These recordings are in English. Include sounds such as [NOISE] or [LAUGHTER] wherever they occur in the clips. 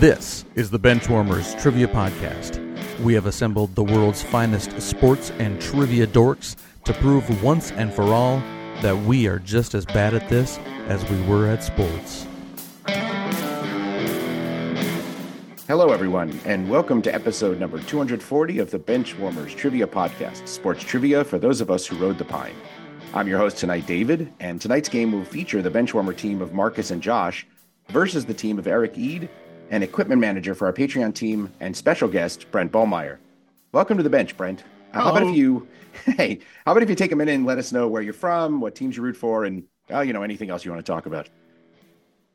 This is the Benchwarmers Trivia Podcast. We have assembled the world's finest sports and trivia dorks to prove once and for all that we are just as bad at this as we were at sports. Hello, everyone, and welcome to episode number 240 of the Benchwarmers Trivia Podcast, sports trivia for those of us who rode the pine. I'm your host tonight, David, and tonight's game will feature the Benchwarmer team of Markkus and Josh versus the team of Eric Ede and equipment manager for our Patreon team and special guest, Brent Bollmeier. Welcome to the bench, Brent. Uh, how about if you, [LAUGHS] hey, how about if you take a minute and let us know where you're from, what teams you root for, and, uh, you know, anything else you want to talk about?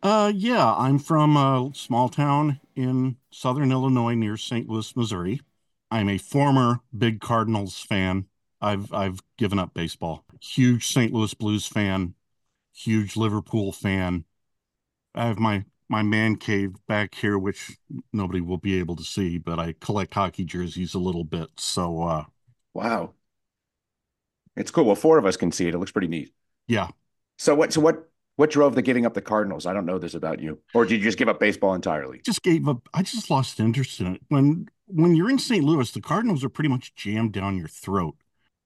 Uh, yeah, I'm from a small town in southern Illinois near St. Louis, Missouri. I'm a former big Cardinals fan. I've I've given up baseball. Huge St. Louis Blues fan, huge Liverpool fan. I have my my man cave back here, which nobody will be able to see, but I collect hockey jerseys a little bit. So, uh, wow, it's cool. Well, four of us can see it. It looks pretty neat. Yeah. So what? So what? What drove the giving up the Cardinals? I don't know this about you, or did you just give up baseball entirely? Just gave up. I just lost interest in it. When when you're in St. Louis, the Cardinals are pretty much jammed down your throat.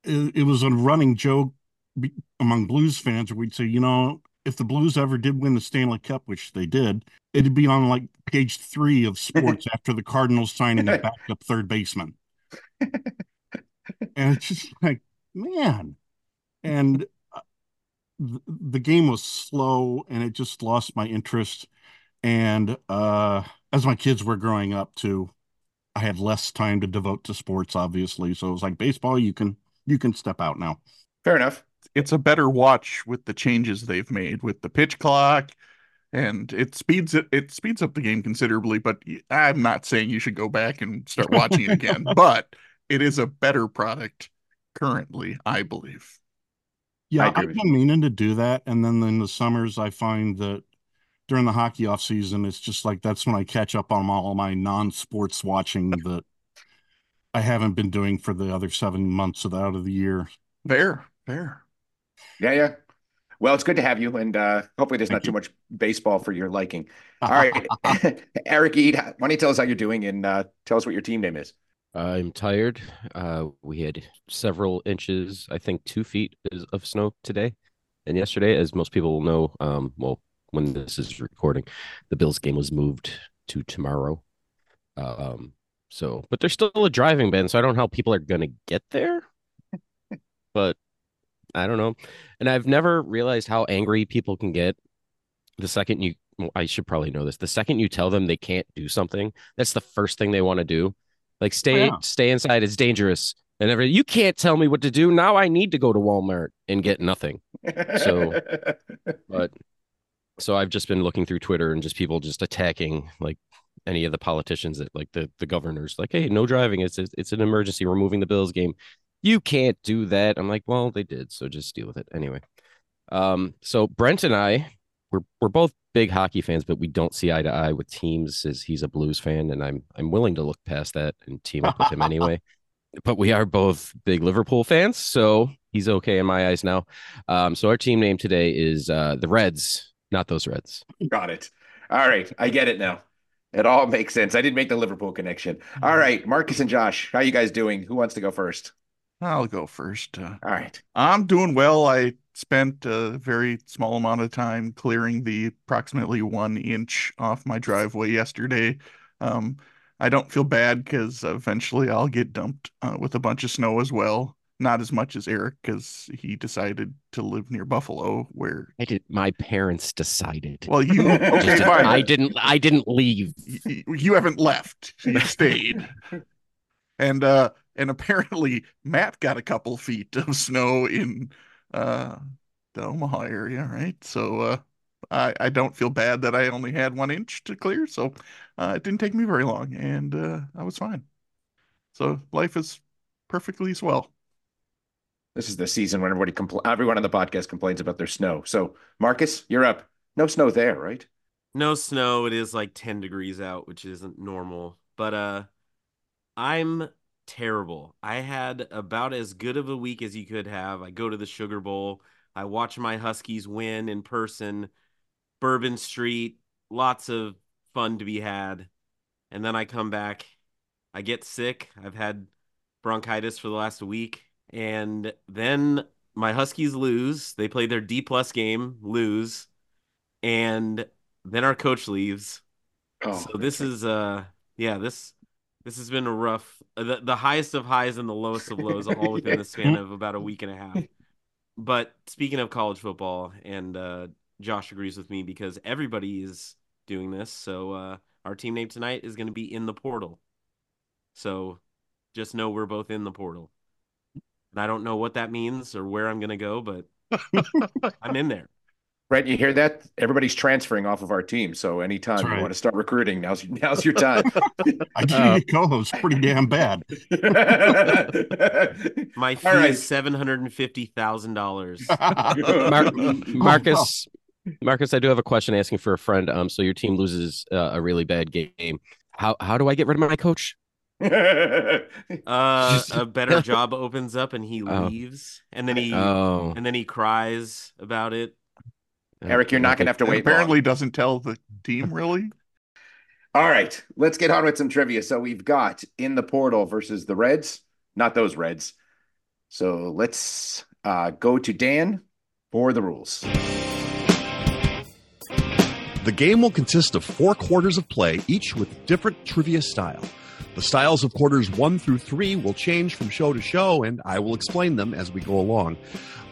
It, it was a running joke among Blues fans where we'd say, you know, if the Blues ever did win the Stanley Cup, which they did, it'd be on like page three of sports [LAUGHS] after the Cardinals signing a backup third baseman. and it's just like, man. And uh, the game was slow and it just lost my interest. And uh, as my kids were growing up too, I had less time to devote to sports, obviously. So it was like baseball, you can you can step out now. Fair enough it's a better watch with the changes they've made with the pitch clock and it speeds it it speeds up the game considerably but i'm not saying you should go back and start watching it again [LAUGHS] but it is a better product currently i believe. Yeah i've been meaning to do that and then in the summers i find that during the hockey off season it's just like that's when i catch up on all my non-sports watching that i haven't been doing for the other seven months of the, out of the year. Fair fair yeah, yeah. Well, it's good to have you, and uh, hopefully there's Thank not you. too much baseball for your liking. [LAUGHS] All right, [LAUGHS] Eric Ede, why don't you tell us how you're doing and uh, tell us what your team name is? I'm tired. Uh, we had several inches, I think two feet of snow today and yesterday, as most people will know. Um, well, when this is recording, the Bills game was moved to tomorrow. Um, so, but there's still a driving ban, so I don't know how people are going to get there. [LAUGHS] but I don't know. And I've never realized how angry people can get the second you well, I should probably know this. The second you tell them they can't do something, that's the first thing they want to do. Like oh, stay oh, yeah. stay inside, it's dangerous. And every you can't tell me what to do. Now I need to go to Walmart and get nothing. So [LAUGHS] but so I've just been looking through Twitter and just people just attacking like any of the politicians that like the the governors like hey no driving it's it's an emergency we're moving the bills game you can't do that. I'm like, well, they did, so just deal with it anyway. Um, so Brent and I, we're we're both big hockey fans, but we don't see eye to eye with teams. As he's a Blues fan, and I'm I'm willing to look past that and team up with him [LAUGHS] anyway. But we are both big Liverpool fans, so he's okay in my eyes now. Um, so our team name today is uh, the Reds, not those Reds. Got it. All right, I get it now. It all makes sense. I didn't make the Liverpool connection. All mm-hmm. Markkus and Josh, how you guys doing? Who wants to go first? I'll go first. Uh, All right. I'm doing well. I spent a very small amount of time clearing the approximately one inch off my driveway yesterday. Um, I don't feel bad because eventually I'll get dumped uh, with a bunch of snow as well. Not as much as Eric because he decided to live near Buffalo, where I did. My parents decided. Well, you [LAUGHS] okay? fine. I didn't. I didn't leave. You, you haven't left. You stayed. [LAUGHS] and uh, and apparently Matt got a couple feet of snow in uh, the Omaha area, right? So uh, I I don't feel bad that I only had one inch to clear, so uh, it didn't take me very long, and uh, I was fine. So life is perfectly swell. This is the season when everybody compl- everyone on the podcast complains about their snow. So Markkus, you're up. No snow there, right? No snow. It is like 10 degrees out, which isn't normal. But uh I'm terrible. I had about as good of a week as you could have. I go to the Sugar Bowl. I watch my Huskies win in person. Bourbon Street, lots of fun to be had. and then I come back. I get sick. I've had bronchitis for the last week, and then my Huskies lose. They play their D plus game, lose, and then our coach leaves. Oh, so this is uh yeah this this has been a rough the, the highest of highs and the lowest of lows all within the span of about a week and a half. But speaking of college football, and uh, Josh agrees with me because everybody is doing this. So uh, our team name tonight is going to be in the portal. So just know we're both in the portal. And I don't know what that means or where I'm going to go, but [LAUGHS] I'm in there. Brent, you hear that? Everybody's transferring off of our team. So anytime That's you want to start recruiting, now's now's your time. [LAUGHS] I give Uh, you co-host pretty damn bad. [LAUGHS] My fee All right. is seven hundred and fifty thousand dollars. [LAUGHS] Mar- Markkus, Markkus, I do have a question asking for a friend. Um, so your team loses uh, a really bad game. How how do I get rid of my coach? Uh, a better job opens up and he Oh. leaves, and then he Oh, and then he cries about it. Eric, you're not going to have to wait. apparently long. doesn't tell the team really. [LAUGHS] All right, let's get on with some trivia. So we've got in the portal versus the Reds, not those Reds. So let's uh, go to Dan for the rules. The game will consist of four quarters of play, each with different trivia style. The styles of quarters one through three will change from show to show, and I will explain them as we go along.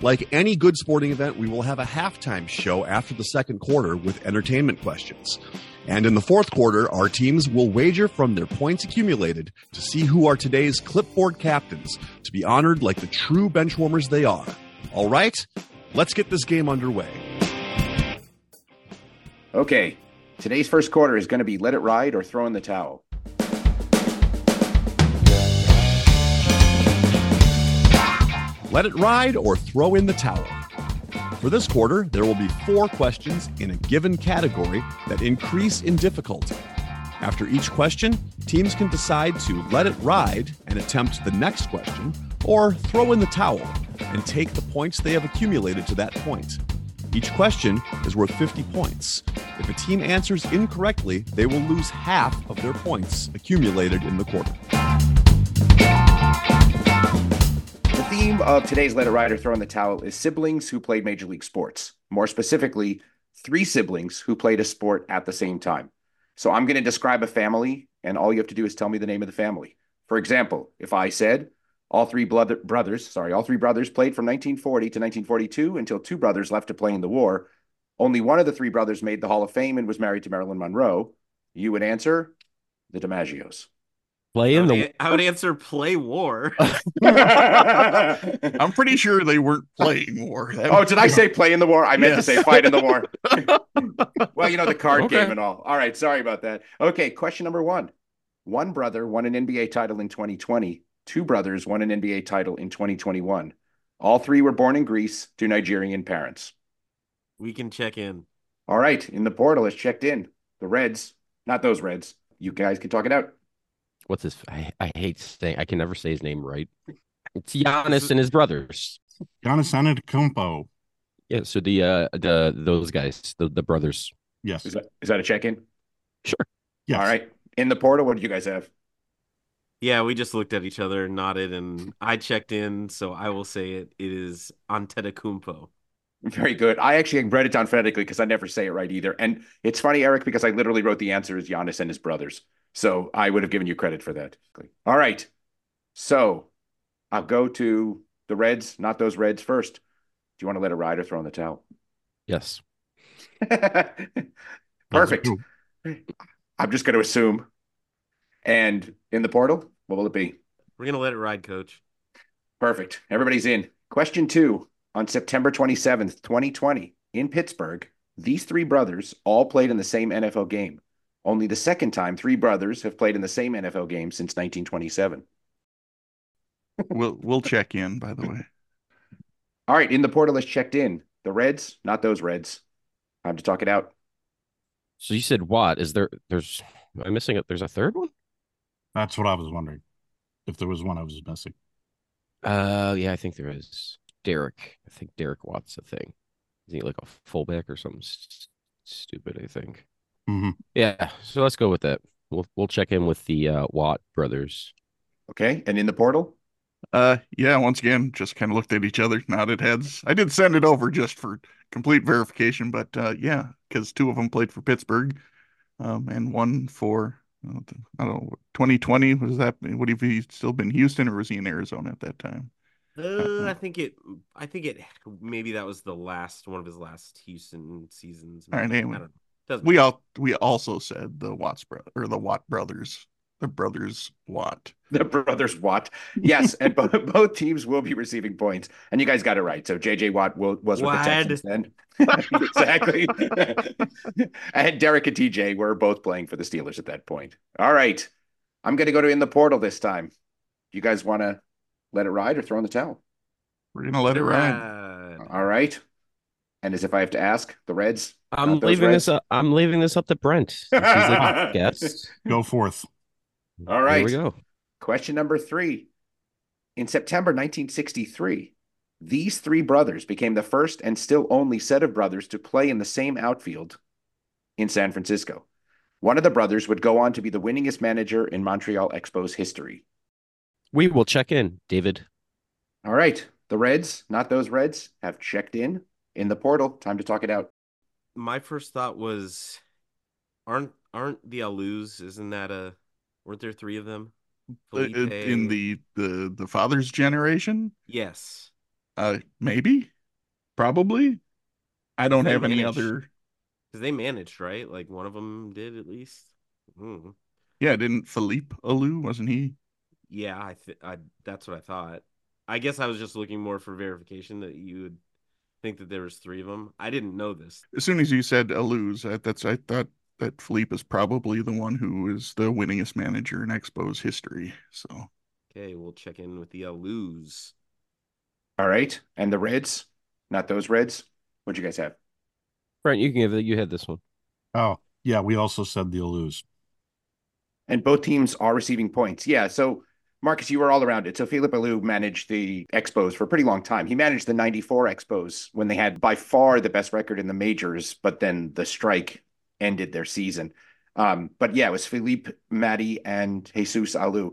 Like any good sporting event, we will have a halftime show after the second quarter with entertainment questions. And in the fourth quarter, our teams will wager from their points accumulated to see who are today's clipboard captains to be honored like the true benchwarmers they are. All right, let's get this game underway. Okay, today's first quarter is going to be let it ride or throw in the towel. Let it ride, or throw in the towel. For this quarter, there will be four questions in a given category that increase in difficulty. After each question, teams can decide to let it ride and attempt the next question, or throw in the towel and take the points they have accumulated to that point. Each question is worth 50 points. If a team answers incorrectly, they will lose half of their points accumulated in the quarter. The theme of today's Let It Ride or Throw the Towel is siblings who played Major League sports. More specifically, three siblings who played a sport at the same time. So I'm going to describe a family, and all you have to do is tell me the name of the family. For example, if I said all three blood- brothers, sorry, all three brothers played from 1940 to 1942 until two brothers left to play in the war, only one of the three brothers made the Hall of Fame and was married to Marilyn Monroe, you would answer the DiMaggios. Play in would, the I would answer play war. [LAUGHS] I'm pretty sure they weren't playing war. That Oh, did I say play in the war? I meant Yes. to say fight in the war. [LAUGHS] well, you know, the card Okay. game and all. All right. Sorry about that. Okay. Question number one One brother won an NBA title in 2020. Two brothers won an NBA title in 2021. All three were born in Greece to Nigerian parents. we can check in. All right. In the portal is checked in. The Reds, not those Reds. You guys can talk it out. What's his? I, I hate saying. I can never say his name right. It's [LAUGHS] Giannis and his brothers. Giannis Antetokounmpo. Yeah, so the uh the those guys, the the brothers. Yes. Is that, is that a check in? Sure. yes. All right. In the portal, what do you guys have? Yeah, we just looked at each other, nodded, and I checked in. So I will say it. It is Antetokounmpo. Very good. I actually read it down phonetically because I never say it right either. And it's funny, Eric, because I literally wrote the answer as Giannis and his brothers. So I would have given you credit for that. All right. So I'll go to the Reds, not those Reds first. Do you want to let it ride or throw in the towel? Yes. [LAUGHS] Perfect. I'm just going to assume. And in the portal, what will it be? We're gonna let it ride, Coach. Perfect. Everybody's in. Question two. On September 27th, 2020, in Pittsburgh, these three brothers all played in the same NFL game. Only the second time three brothers have played in the same NFL game since 1927. We'll we'll check in. By the way, All right, in the portal is checked in. The Reds, not those Reds. Time to talk it out. So you said what? Is there? There's. Am I missing it? There's a third one. That's what I was wondering. If there was one I was missing. Uh, yeah, I think there is. Derek. I think Derek Watt's a thing. Is he like a fullback or something s- stupid? I think. Hmm Yeah. So let's go with that. We'll we'll check in with the uh, Watt brothers. Okay. And in the portal? Uh, yeah. Once again, just kind of looked at each other, nodded heads. I did send it over just for complete verification, but uh, yeah, because two of them played for Pittsburgh, um, and one for I don't know 2020 was that. Would he have still been Houston or was he in Arizona at that time? Uh, I think it. I think it. Maybe that was the last one of his last Houston seasons. All right, Maybe. anyway. I don't know. Doesn't We all we also said the Watts bro- or the Watt brothers, the brothers Watt. The brothers Watt. Yes, and both, [LAUGHS] both teams will be receiving points. And you guys got it right. So JJ Watt will, was with the Watt. Texans then. [LAUGHS] exactly. [LAUGHS] and Derek and TJ were both playing for the Steelers at that point. All right. I'm going to go to in the portal this time. You guys want to let it ride or throw in the towel? We're gonna let it ride. Ride. All right. And as if I have to ask, the Reds. I'm leaving Reds? this up. I'm leaving this up to Brent. [LAUGHS] Since He's the guest. [LAUGHS] Go forth. All right. Here we go. Question number three. In September 1963, these three brothers became the first and still only set of brothers to play in the same outfield in San Francisco. One of the brothers would go on to be the winningest manager in Montreal Expos history. We will check in, David. All right. The Reds, not those Reds, have checked in in the portal. Time to talk it out. My first thought was, aren't aren't the Alous? Isn't that a? Weren't there three of them? Uh, In the the the father's generation, yes. uh, maybe, probably. I don't They have any other. Because they managed, right? Like one of them did at least. Hmm. Yeah, didn't Philippe Alou? Wasn't he? Yeah, I, th- I that's what I thought. I guess I was just looking more for verification that you would think that there was three of them. I didn't know this. As soon as you said Alous, that, that's I thought that Philippe is probably the one who is the winningest manager in Expos history. So Okay, we'll check in with the Alous. All right. And the Reds, not those Reds. What'd you guys have? Brent, you can give it. You had this one. Oh, yeah. We also said the Alous. And both teams are receiving points. Yeah. So, Markkus, you were all around it. So, Philippe Alou managed the Expos for a pretty long time. He managed the 94 Expos when they had by far the best record in the majors, but then the strike ended their season. Um, but yeah, it was Philippe, Matty, and Jesus Alou.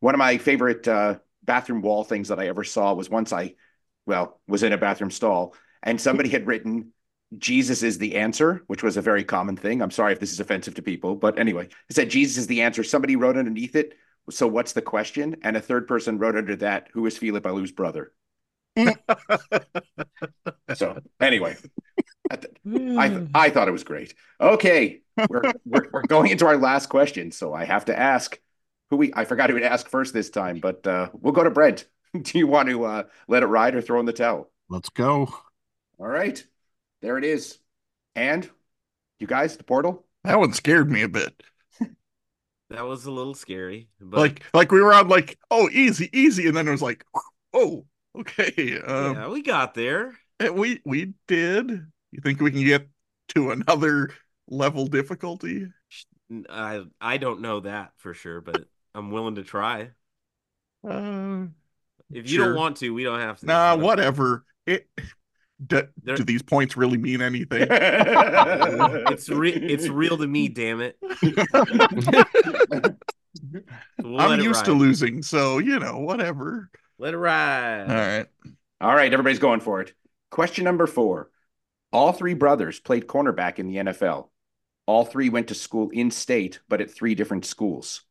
One of my favorite uh, bathroom wall things that I ever saw was once I, well, was in a bathroom stall and somebody had written, Jesus is the answer, which was a very common thing. I'm sorry if this is offensive to people, but anyway, it said Jesus is the answer. Somebody wrote underneath it. So what's the question? And a third person wrote under that, who is Philip Alou's brother? [LAUGHS] so anyway, I, th- I, th- [SIGHS] I thought it was great. Okay, we're, we're we're going into our last question, so I have to ask who we. I forgot who to ask first this time, but uh, we'll go to Brent. [LAUGHS] Do you want to uh, let it ride or throw in the towel? Let's go. All right, there it is. And you guys, the portal. that one scared me a bit. That was a little scary, but Like like we were on like oh easy easy, and then it was like [LAUGHS] oh okay. Um, yeah, we got there. and we we did. You think we can get to another level difficulty? I I don't know that for sure, but I'm willing to try. Uh, If you Sure. don't want to, we don't have to. nah, whatever. It. Do, do these points really mean anything? [LAUGHS] It's re- it's real to me, [LAUGHS] damn it. [LAUGHS] We'll I'm it used to losing, so you know, whatever. Let it ride. All right. All right, everybody's going for it. Question number four. All three brothers played cornerback in the NFL. All three went to school in state, but at three different schools.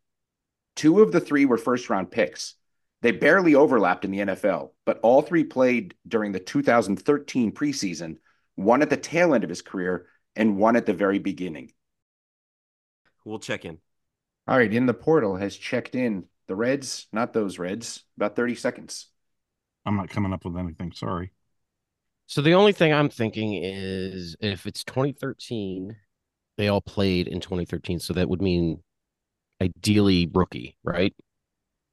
Two of the three were first round picks. They barely overlapped in the NFL, but all three played during the 2013 preseason, one at the tail end of his career and one at the very beginning. We'll check in. All right, in the portal has checked in the Reds, not those Reds, about 30 seconds. I'm not coming up with anything. Sorry. So the only thing I'm thinking is if it's 2013, they all played in 2013, so that would mean ideally rookie, right?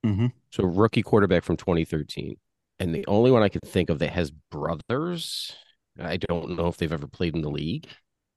Mm-hmm. So rookie quarterback from 2013. And the only one I could think of that has brothers, I don't know if they've ever played in the league,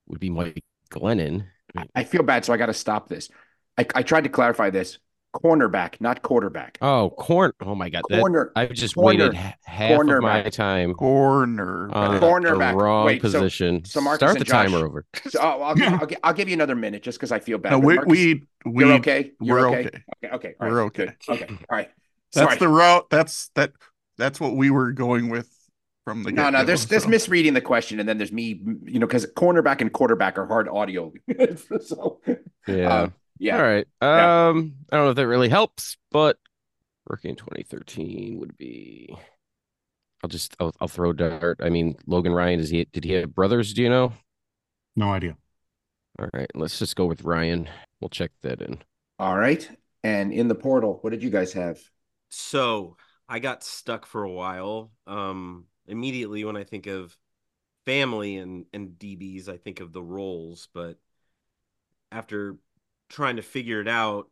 would be Mike Glennon. I- feel bad, so I got to stop this. I, I tried to clarify this. Cornerback, not quarterback. Oh, corn. Oh my god. That, Corner. I just corner- waited h- half of my cornerback. time Corner. on Cornerback. the wrong Wait, position. so Markkus Start and the timer over. So I'll, I'll, I'll, I'll give you another minute just because I feel bad. no, we, Markkus, we we you're okay. You're we're okay. okay. Okay. Okay. all We're right, okay. good. Okay. All right. That's the route. That's that. That's what we were going with from the No, no. get-go, There's there's so. misreading the question, and then there's me. You know, because cornerback and quarterback are hard audio. [LAUGHS] so Yeah. um, yeah. All right. Yeah. Um, I don't know if that really helps, but working in 2013 would be. I'll just I'll, I'll throw dart. I mean, Logan Ryan. is he did he have brothers? Do you know? No idea. All right, let's just go with Ryan. We'll check that in. All right. And in the portal, what did you guys have? So I got stuck for a while. Um, immediately when I think of family and and DBs, I think of the Rolles. But after trying to figure it out,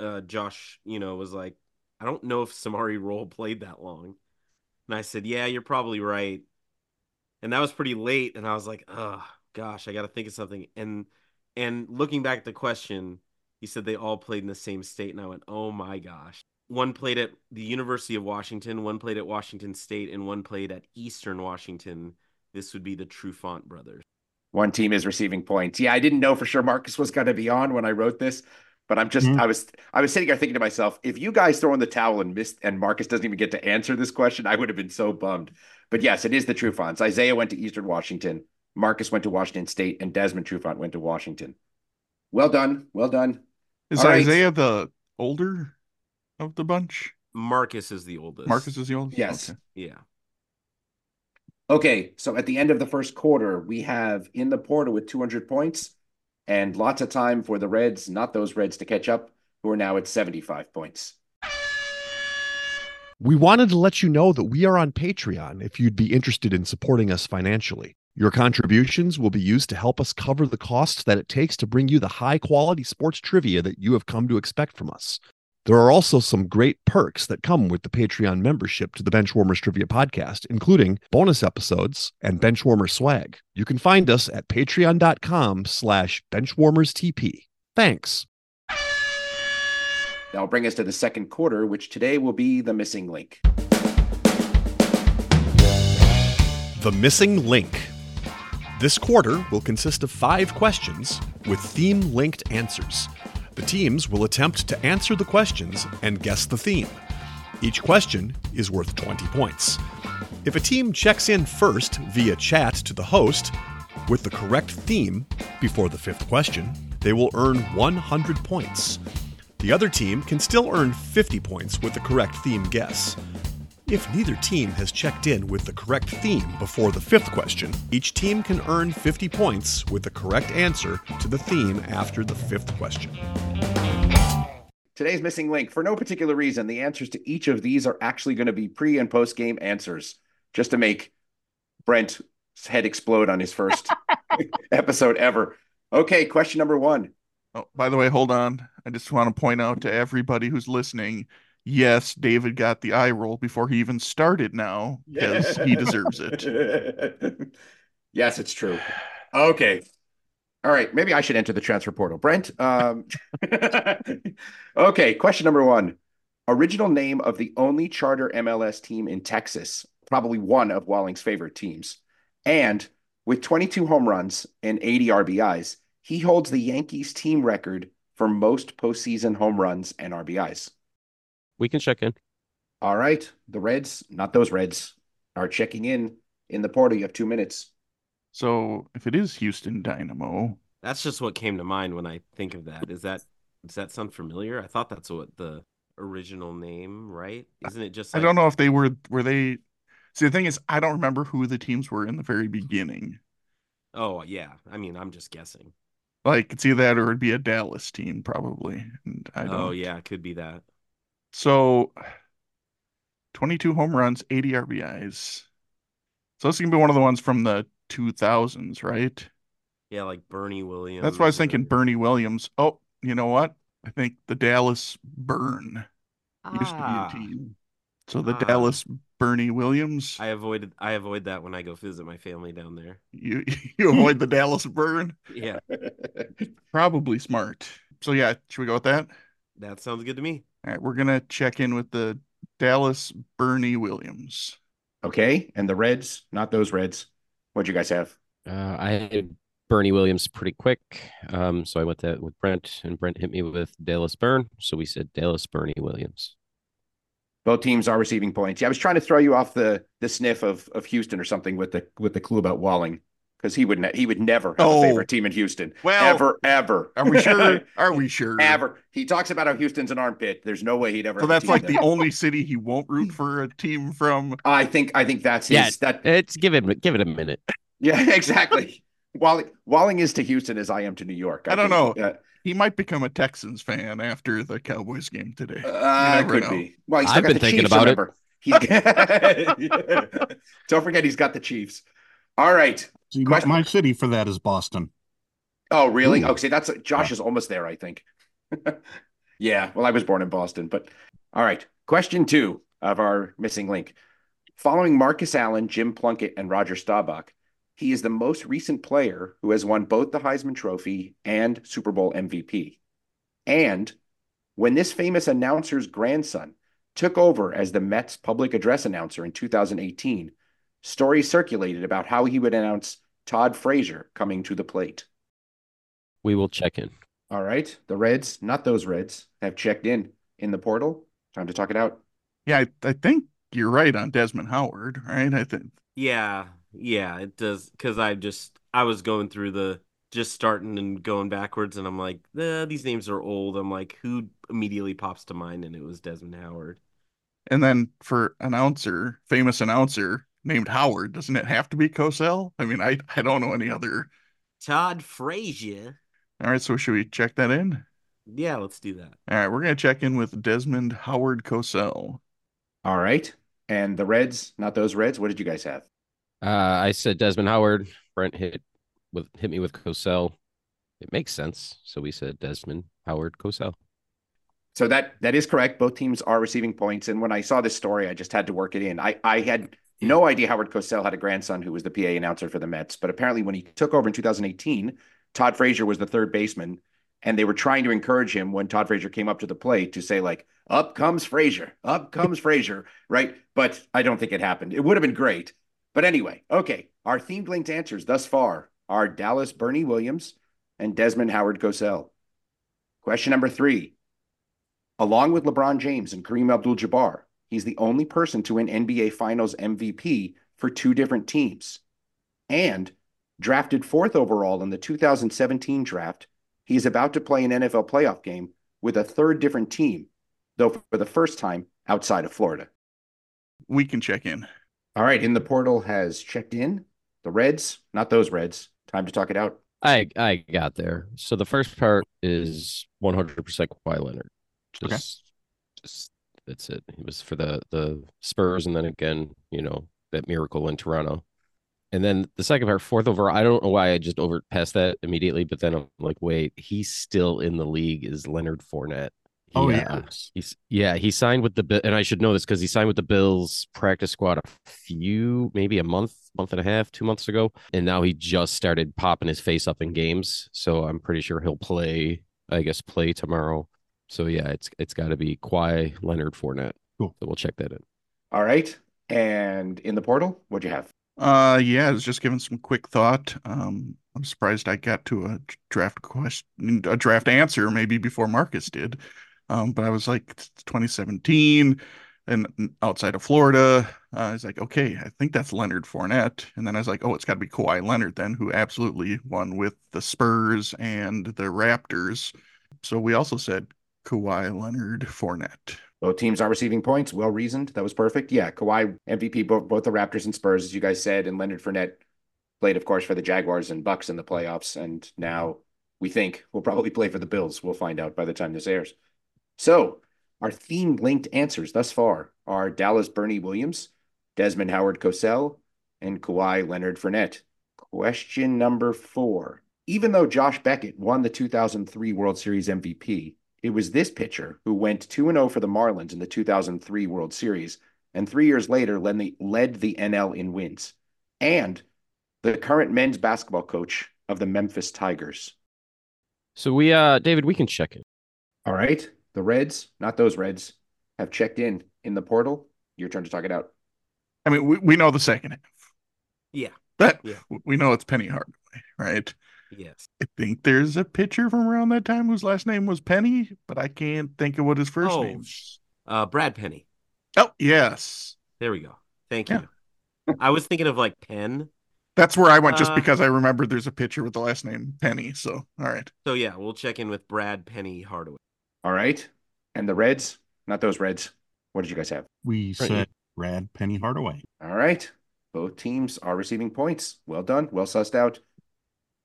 uh, Josh, you know, was like, I don't know if Samari Rolle played that long, and I said, Yeah, you're probably right. And that was pretty late, and I was like, Oh gosh, I got to think of something. And and looking back at the question, he said they all played in the same state, and I went, Oh my gosh one played at the University of Washington, one played at Washington State, and one played at Eastern Washington. This would be the Trufant brothers. One team is receiving points. Yeah, I didn't know for sure Markkus was going to be on when I wrote this, but I'm just Mhm. I was I was sitting there thinking to myself, if you guys throw in the towel and missed and Markkus doesn't even get to answer this question, I would have been so bummed. But yes, it is the Trufants. Isaiah went to Eastern Washington, Marcus went to Washington State, and Desmond Trufant went to Washington. Well done, well done. Is All right. Isaiah the older of the bunch? Marcus is the oldest. Marcus is the oldest. Yes. Okay. Yeah. Okay, so at the end of the first quarter, we have in the portal with 200 points and lots of time for the Reds, not those Reds, to catch up, who are now at 75 points. We wanted to let you know that we are on Patreon if you'd be interested in supporting us financially. Your contributions will be used to help us cover the costs that it takes to bring you the high quality sports trivia that you have come to expect from us. There are also some great perks that come with the Patreon membership to the Benchwarmers Trivia Podcast, including bonus episodes and Benchwarmer swag. You can find us at patreon.com slash benchwarmerstp. Thanks. That'll bring us to the second quarter, which today will be the missing link. The Missing Link. This quarter will consist of five questions with theme linked answers. The teams will attempt to answer the questions and guess the theme. Each question is worth 20 points. If a team checks in first via chat to the host with the correct theme before the fifth question, they will earn 100 points. The other team can still earn 50 points with the correct theme guess. If neither team has checked in with the correct theme before the fifth question, each team can earn 50 points with the correct answer to the theme after the fifth question. Today's missing link, for no particular reason, the answers to each of these are actually going to be pre and post game answers, just to make Brent's head explode on his first [LAUGHS] episode ever. Okay, question number one. Oh, by the way, hold on. I just want to point out to everybody who's listening. Yes, David got the eye roll before he even started now because he deserves it. [LAUGHS] yes, it's true. Okay. All right. Maybe I should enter the transfer portal. Brent. Um, [LAUGHS] okay. Question number one Original name of the only charter MLS team in Texas, probably one of Walling's favorite teams. And with 22 home runs and 80 RBIs, he holds the Yankees team record for most postseason home runs and RBIs. We can check in. All right. The Reds, not those Reds, are checking in in the portal. You have two minutes. So if it is Houston Dynamo, That's just what came to mind when I think of that. Is that does that sound familiar? I thought that's what the original name, right? Isn't it just I don't know if they were were they. See, the thing is, I don't remember who the teams were in the very beginning. Oh yeah. I mean, I'm just guessing. Like it's either that or it'd be a Dallas team probably. And I oh, don't. Oh yeah, it could be that. So, 22 home runs, 80 RBIs. So this can be one of the ones from the 2000s, right? Yeah, like Bernie Williams. That's why I was thinking or- Bernie Williams. Oh, you know what? I think the Dallas Burn used to Ah, be a team. So the Ah. Dallas Bernie Williams. I avoided I avoid that when I go visit my family down there. You [LAUGHS] you avoid the Dallas Burn. Yeah. [LAUGHS] Probably smart. So yeah, should we go with that? That sounds good to me. All right, we're gonna check in with the Dallas Bernie Williams. Okay. And the Reds, not those Reds. What'd you guys have? Uh, I had Bernie Williams pretty quick. Um, so I went that with Brent, and Brent hit me with Dallas Burn. So we said Dallas Bernie Williams. Both teams are receiving points. Yeah, I was trying to throw you off the the sniff of of Houston or something with the with the clue about Walling because he would ne- he would never have Oh. a favorite team in Houston. Well, ever, ever. Are we sure? [LAUGHS] Are we sure? ever. He talks about how Houston's an armpit. There's no way he'd ever. So have a that's team like that- the only city he won't root for a team from. I think I think that's his. Yeah. That It's give it give it a minute. yeah, [LAUGHS] exactly. Walling Walling is to Houston as I am to New York. I don't think. know. He might become a Texans fan after the Cowboys game today. Uh, uh, could know. be. Well, he's still I've got been the thinking Chiefs, about it. remember. He's... [LAUGHS] don't forget he's got the Chiefs. All right. See, my, Question- my city for that is Boston. Oh, really? Ooh. Oh, okay, that's Josh is almost there, I think. [LAUGHS] yeah, well, I was born in Boston, but all right. Question two of our missing link. Following Marcus Allen, Jim Plunkett, and Roger Staubach, he is the most recent player who has won both the Heisman Trophy and Super Bowl MVP. And when this famous announcer's grandson took over as the Mets public address announcer in 2018, stories circulated about how he would announce Todd Frazier coming to the plate. We will check in. All right. The Reds, not those Reds, have checked in in the portal. Time to talk it out. Yeah, I, I think you're right on Desmond Howard, right? I think Yeah, yeah, it does. Because I just I was going through the just starting and going backwards, and I'm like, eh, these names are old. I'm like, who immediately pops to mind? And it was Desmond Howard. And then for announcer, famous announcer named Howard, doesn't it have to be Cosell? I mean, I I don't know any other. Todd Frazier. All right, so should we check that in? Yeah, let's do that. All right, we're gonna check in with Desmond Howard Cosell. All right. And the Reds, not those Reds. What did you guys have? Uh, I said Desmond Howard. Brent hit with hit me with Cosell. It makes sense. So we said Desmond Howard Cosell. So that that is correct. Both teams are receiving points. And when I saw this story, I just had to work it in. I, I had no idea Howard Cosell had a grandson who was the PA announcer for the Mets. But apparently, when he took over in 2018, Todd Frazier was the third baseman. And they were trying to encourage him when Todd Frazier came up to the plate to say, like, up comes Frazier, up comes Frazier, right? But I don't think it happened. It would have been great. But anyway, okay. Our themed linked answers thus far are Dallas Bernie Williams and Desmond Howard Cosell. Question number three. Along with LeBron James and Kareem Abdul Jabbar, he's the only person to win NBA Finals MVP for two different teams. And drafted fourth overall in the 2017 draft, he is about to play an NFL playoff game with a third different team, though for the first time outside of Florida. We can check in. All right, in the portal has checked in. The Reds, not those Reds. Time to talk it out. I I got there. So the first part is 100% Kawhi Leonard. Okay. Just, just that's it. He was for the the Spurs, and then again, you know, that miracle in Toronto. And then the second part, fourth over. I don't know why I just over overpassed that immediately, but then I'm like, wait, he's still in the league. Is Leonard Fournette? Oh, Yeah. yes. He's yeah, he signed with the and I should know this because he signed with the Bills practice squad a few, maybe a month, month and a half, two months ago, and now he just started popping his face up in games. So I'm pretty sure he'll play. I guess play tomorrow. So yeah, it's it's got to be Kawhi Leonard Fournette. Cool. So we'll check that in. All right. And in the portal, what'd you have? Uh, yeah, I was just giving some quick thought. Um, I'm surprised I got to a draft question, a draft answer maybe before Markkus did. Um, but I was like it's 2017 and outside of Florida. Uh, I was like, okay, I think that's Leonard Fournette. And then I was like, oh, it's got to be Kawhi Leonard then, who absolutely won with the Spurs and the Raptors. So we also said Kawhi Leonard Fournette. Both teams are receiving points. Well reasoned. That was perfect. Yeah, Kawhi MVP both both the Raptors and Spurs, as you guys said, and Leonard Fournette played, of course, for the Jaguars and Bucks in the playoffs, and now we think we'll probably play for the Bills. We'll find out by the time this airs. So our theme linked answers thus far are Dallas Bernie Williams, Desmond Howard Cosell, and Kawhi Leonard Fournette. Question number four. Even though Josh Beckett won the 2003 World Series MVP, it was this pitcher who went 2 0 for the Marlins in the 2003 World Series, and three years later led the, led the NL in wins, and the current men's basketball coach of the Memphis Tigers. So we uh David, we can check in. All right. The Reds, not those Reds, have checked in in the portal. Your turn to talk it out. I mean, we, we know the second half. Yeah. That Yeah. we know it's Penny Hardaway, right? Yes. I think there's a pitcher from around that time whose last name was Penny, but I can't think of what his first Oh, name is. Uh, Brad Penny. Oh, yes. There we go. Thank Yeah. you. I was thinking of like Penn. That's where I went just Uh, because I remembered there's a pitcher with the last name Penny. So, all right. So yeah, we'll check in with Brad Penny Hardaway. All right. And the Reds, not those Reds. What did you guys have? We said Brad Penny Hardaway. All right. Both teams are receiving points. Well done. Well sussed out.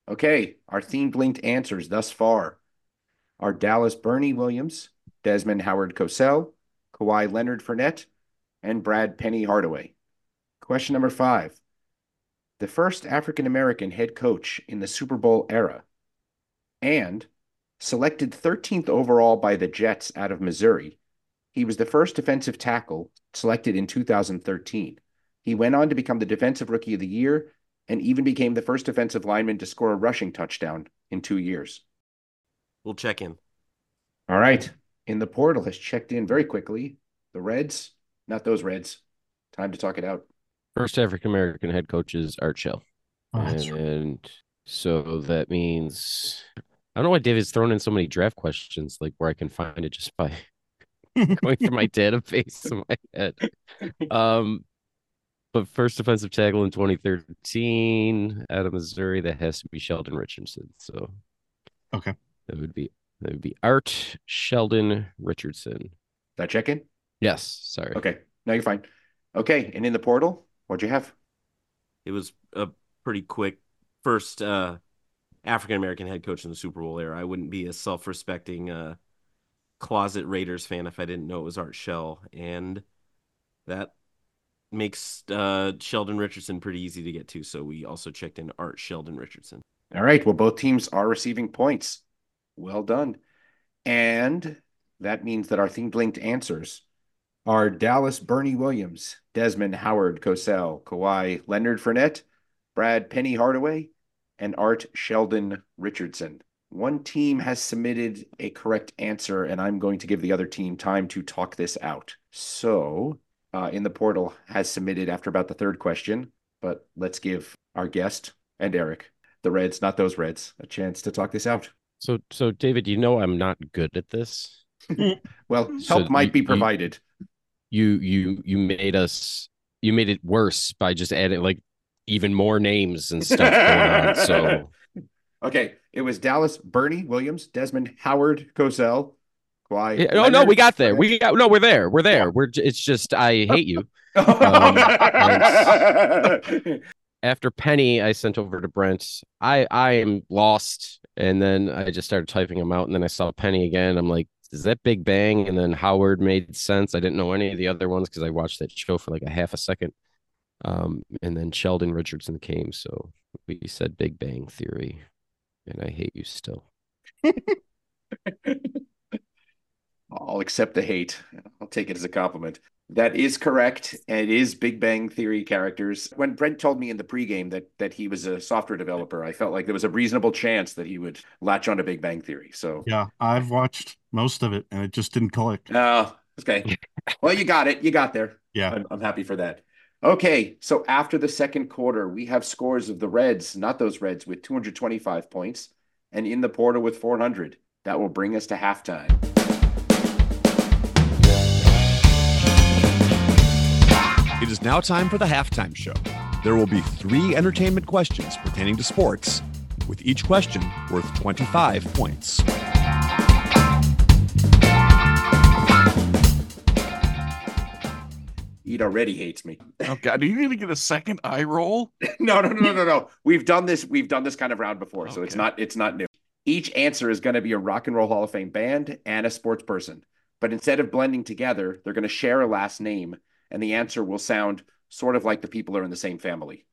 Okay. Our themed linked answers thus far are Dallas Bernie Williams, Desmond Howard Cosell, Kawhi Leonard Fournette, and Brad Penny Hardaway. Question number five. The first African American head coach in the Super Bowl era and selected 13th overall by the Jets out of Missouri. He was the first defensive tackle selected in 2013. He went on to become the Defensive Rookie of the Year and even became the first defensive lineman to score a rushing touchdown in two years. We'll check in. All right. In the portal has checked in very quickly. The Reds, not those Reds. Time to talk it out. First African American head coach is Art Shell. Oh, that's right. and so that means I don't know why David's thrown in so many draft questions, like where I can find it just by [LAUGHS] going through my [LAUGHS] database in my head. Um, but first defensive tackle in 2013 out of Missouri, that has to be Sheldon Richardson. So Okay. that would be that would be Art Sheldon Richardson. That check in? Yes, sorry. Okay. No, you're fine. Okay. And in the portal, what'd you have? It was a pretty quick first uh, African American head coach in the Super Bowl era. I wouldn't be a self-respecting uh, closet Raiders fan if I didn't know it was Art Shell, and that makes uh, Sheldon Richardson pretty easy to get to. So we also checked in Art Sheldon Richardson. All right. Well, both teams are receiving points. Well done. And that means that our themed linked answers are Dallas Bernie Williams, Desmond Howard Cosell, Kawhi Leonard Fournette, Brad Penny Hardaway, and Art Sheldon Richardson. One team has submitted a correct answer, and I'm going to give the other team time to talk this out. So, uh, in the portal has submitted after about the third question, but let's give our guest and Eric, the Reds, not those Reds, a chance to talk this out. So so David, you know I'm not good at this. [LAUGHS] Well, So help might you- be provided. you you you made us you made it worse by just adding like even more names and stuff going on. So [LAUGHS] Okay, it was Dallas Bernie Williams, Desmond Howard Cosell, Kawhi. yeah, oh no, we got there. We got no, we're there. We're there. We're it's just I hate you. [LAUGHS] [LAUGHS] After Penny, I sent over to Brent. I I am lost, and then I just started typing them out, and then I saw Penny again. I'm like, is that Big Bang? And then Howard made sense. I didn't know any of the other ones because I watched that show for like a half a second. Um, and then Sheldon Richardson came, so we said Big Bang Theory, and I hate you still. [LAUGHS] I'll accept the hate. I'll take it as a compliment. That is correct. and It is Big Bang Theory characters. When Brent told me in the pregame that that he was a software developer, I felt like there was a reasonable chance that he would latch on to Big Bang Theory. So, Yeah, I've watched most of it and it just didn't click. oh, okay. Well, you got it. You got there. Yeah. I'm, I'm happy for that. Okay, so after the second quarter, we have scores of the Reds, not those Reds, with 225 points, and in the portal with 400. That will bring us to halftime. It is now time for the halftime show. There will be three entertainment questions pertaining to sports, with each question worth 25 points. Ede already hates me. Oh God, are you gonna get a second eye roll? no, [LAUGHS] no, no, no, no, no. We've done this. We've done this kind of round before, so it's not. It's not new. Each answer is going to be a Rock and Roll Hall of Fame band and a sports person, but instead of blending together, they're going to share a last name, and the answer will sound sort of like the people are in the same family.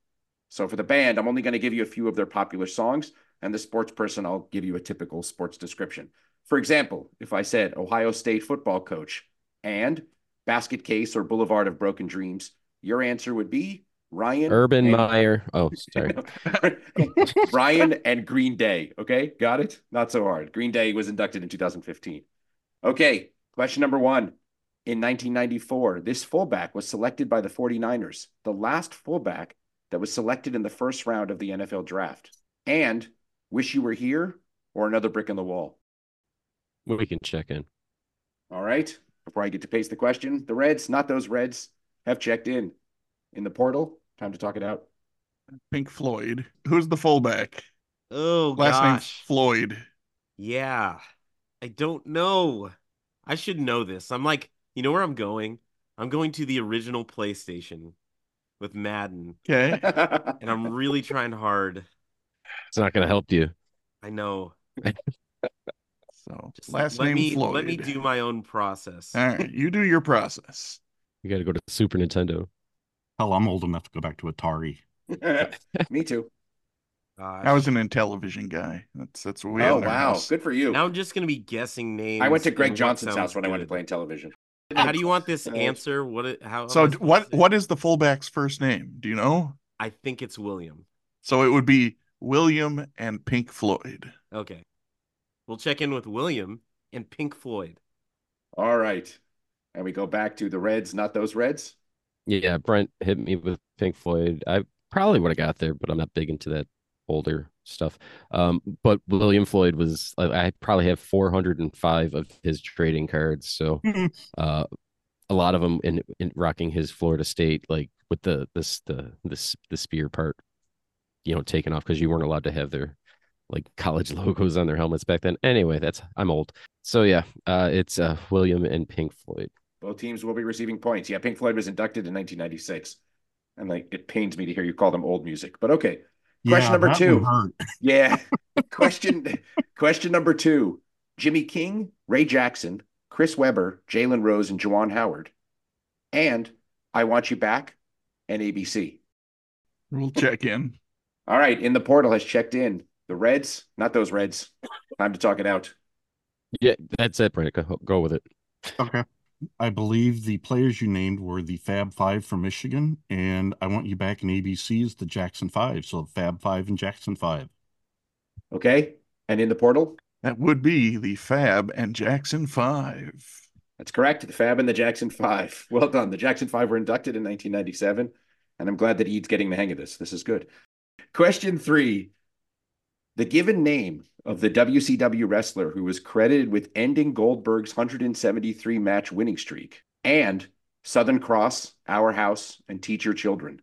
So for the band, I'm only going to give you a few of their popular songs, and the sports person, I'll give you a typical sports description. For example, if I said Ohio State football coach and basket case or Boulevard of Broken Dreams, your answer would be Ryan Urban and- Meyer. Oh, sorry. [LAUGHS] Ryan and Green Day. Okay, got it. Not so hard. Green Day was inducted in 2015. Okay, question number one. In 1994, this fullback was selected by the 49ers, the last fullback that was selected in the first round of the NFL draft. And wish you were here or another brick in the wall. We can check in. All right. Before I get to paste the question, the Reds, not those Reds, have checked in. In the portal, time to talk it out. Pink Floyd. Who's the fullback? Oh Last name's gosh. Floyd. Yeah. I don't know. I should know this. I'm like, you know where I'm going? I'm going to the original PlayStation with Madden, Okay. and I'm really trying hard. It's not going to help you. I know. [LAUGHS] So Just last let name me Floyd. let me do my own process. All right, you do your process. You got to go to Super Nintendo. Hell, I'm old enough to go back to Atari. [LAUGHS] Me too. Gosh. I was an Intellivision guy. That's that's what we oh in wow, house. good for you. Now I'm just gonna be guessing names. I went to Greg Johnson's house sounds when I went to play Intellivision. How do you want this Uh, answer? What? It, how? So how am I d- supposed what what is the fullback's first name? Do you know? I think it's William. So it would be William and Pink Floyd. Okay, we'll check in with William and Pink Floyd. All right. And we go back to the Reds, not those Reds. Yeah, Brent hit me with Pink Floyd. I probably would have got there, but I'm not big into that older stuff. Um, but William Floyd was I, I probably have 405 of his trading cards, so uh, a lot of them in, in rocking his Florida State, like with the this the this the spear part, you know, taken off because you weren't allowed to have their like college [LAUGHS] logos on their helmets back then. Anyway, that's I'm old, so yeah, uh, it's uh, William and Pink Floyd. Both teams will be receiving points. Yeah, Pink Floyd was inducted in 1996. And like it pains me to hear you call them old music, but okay. Question Yeah, number that two. one hurt. [LAUGHS] Yeah. question question number two. Jimmy King, Ray Jackson, Chris Webber, Jalen Rose, and Juwan Howard. And I Want You Back and ABC. We'll check in. All right. In the portal has checked in. The Reds, not those Reds. Time to talk it out. Yeah, that's it, Brent. Go, go with it. Okay. I believe the players you named were the Fab Five from Michigan, and I want you back in ABC is the Jackson Five. So Fab Five and Jackson Five. Okay. And in the portal, That would be the Fab and Jackson Five. That's correct. The Fab and the Jackson Five. [LAUGHS] Well done. The Jackson Five were inducted in 1997, and I'm glad that Ede's getting the hang of this. This is good. Question three. The given name of the WCW wrestler who was credited with ending Goldberg's 173 match winning streak and Southern Cross, Our House, and Teach Your Children.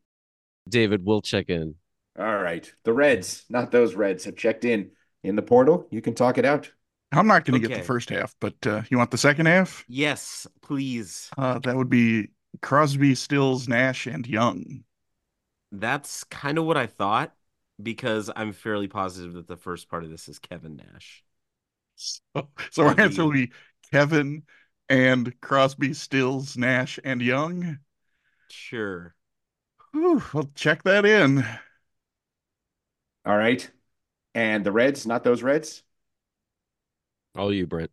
David, we'll check in. All right. The Reds, not those Reds, have checked in in the portal. You can talk it out. I'm not going to get the first half, but uh, you want the second half? Yes, please. Uh, that would be Crosby, Stills, Nash, and Young. That's kind of what I thought because I'm fairly positive that the first part of this is Kevin Nash. So, so our answer will be Kevin and Crosby, Stills, Nash, and Young. Sure. Whew, we'll check that in. All right. And the Reds, not those Reds. All you, Brent.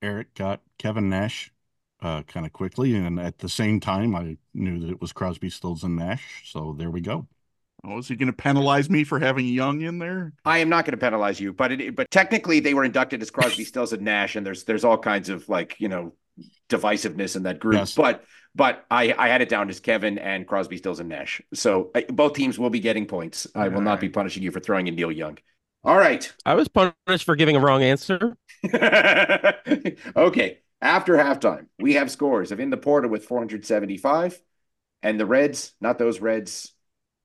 Eric got Kevin Nash uh, kind of quickly, and at the same time, I knew that it was Crosby, Stills, and Nash. So there we go. Oh, is he going to penalize me for having Young in there? I am not going to penalize you, but it, but technically they were inducted as Crosby, Stills, and Nash, and there's there's all kinds of like you know divisiveness in that group. Yes. But but I I had it down as Kevin and Crosby, Stills, and Nash. So uh, both teams will be getting points. I will not be punishing you for throwing in Neil Young. All right. I was punished for giving a wrong answer. [LAUGHS] okay. After halftime, we have scores of in the portal with 475, and the Reds, not those Reds,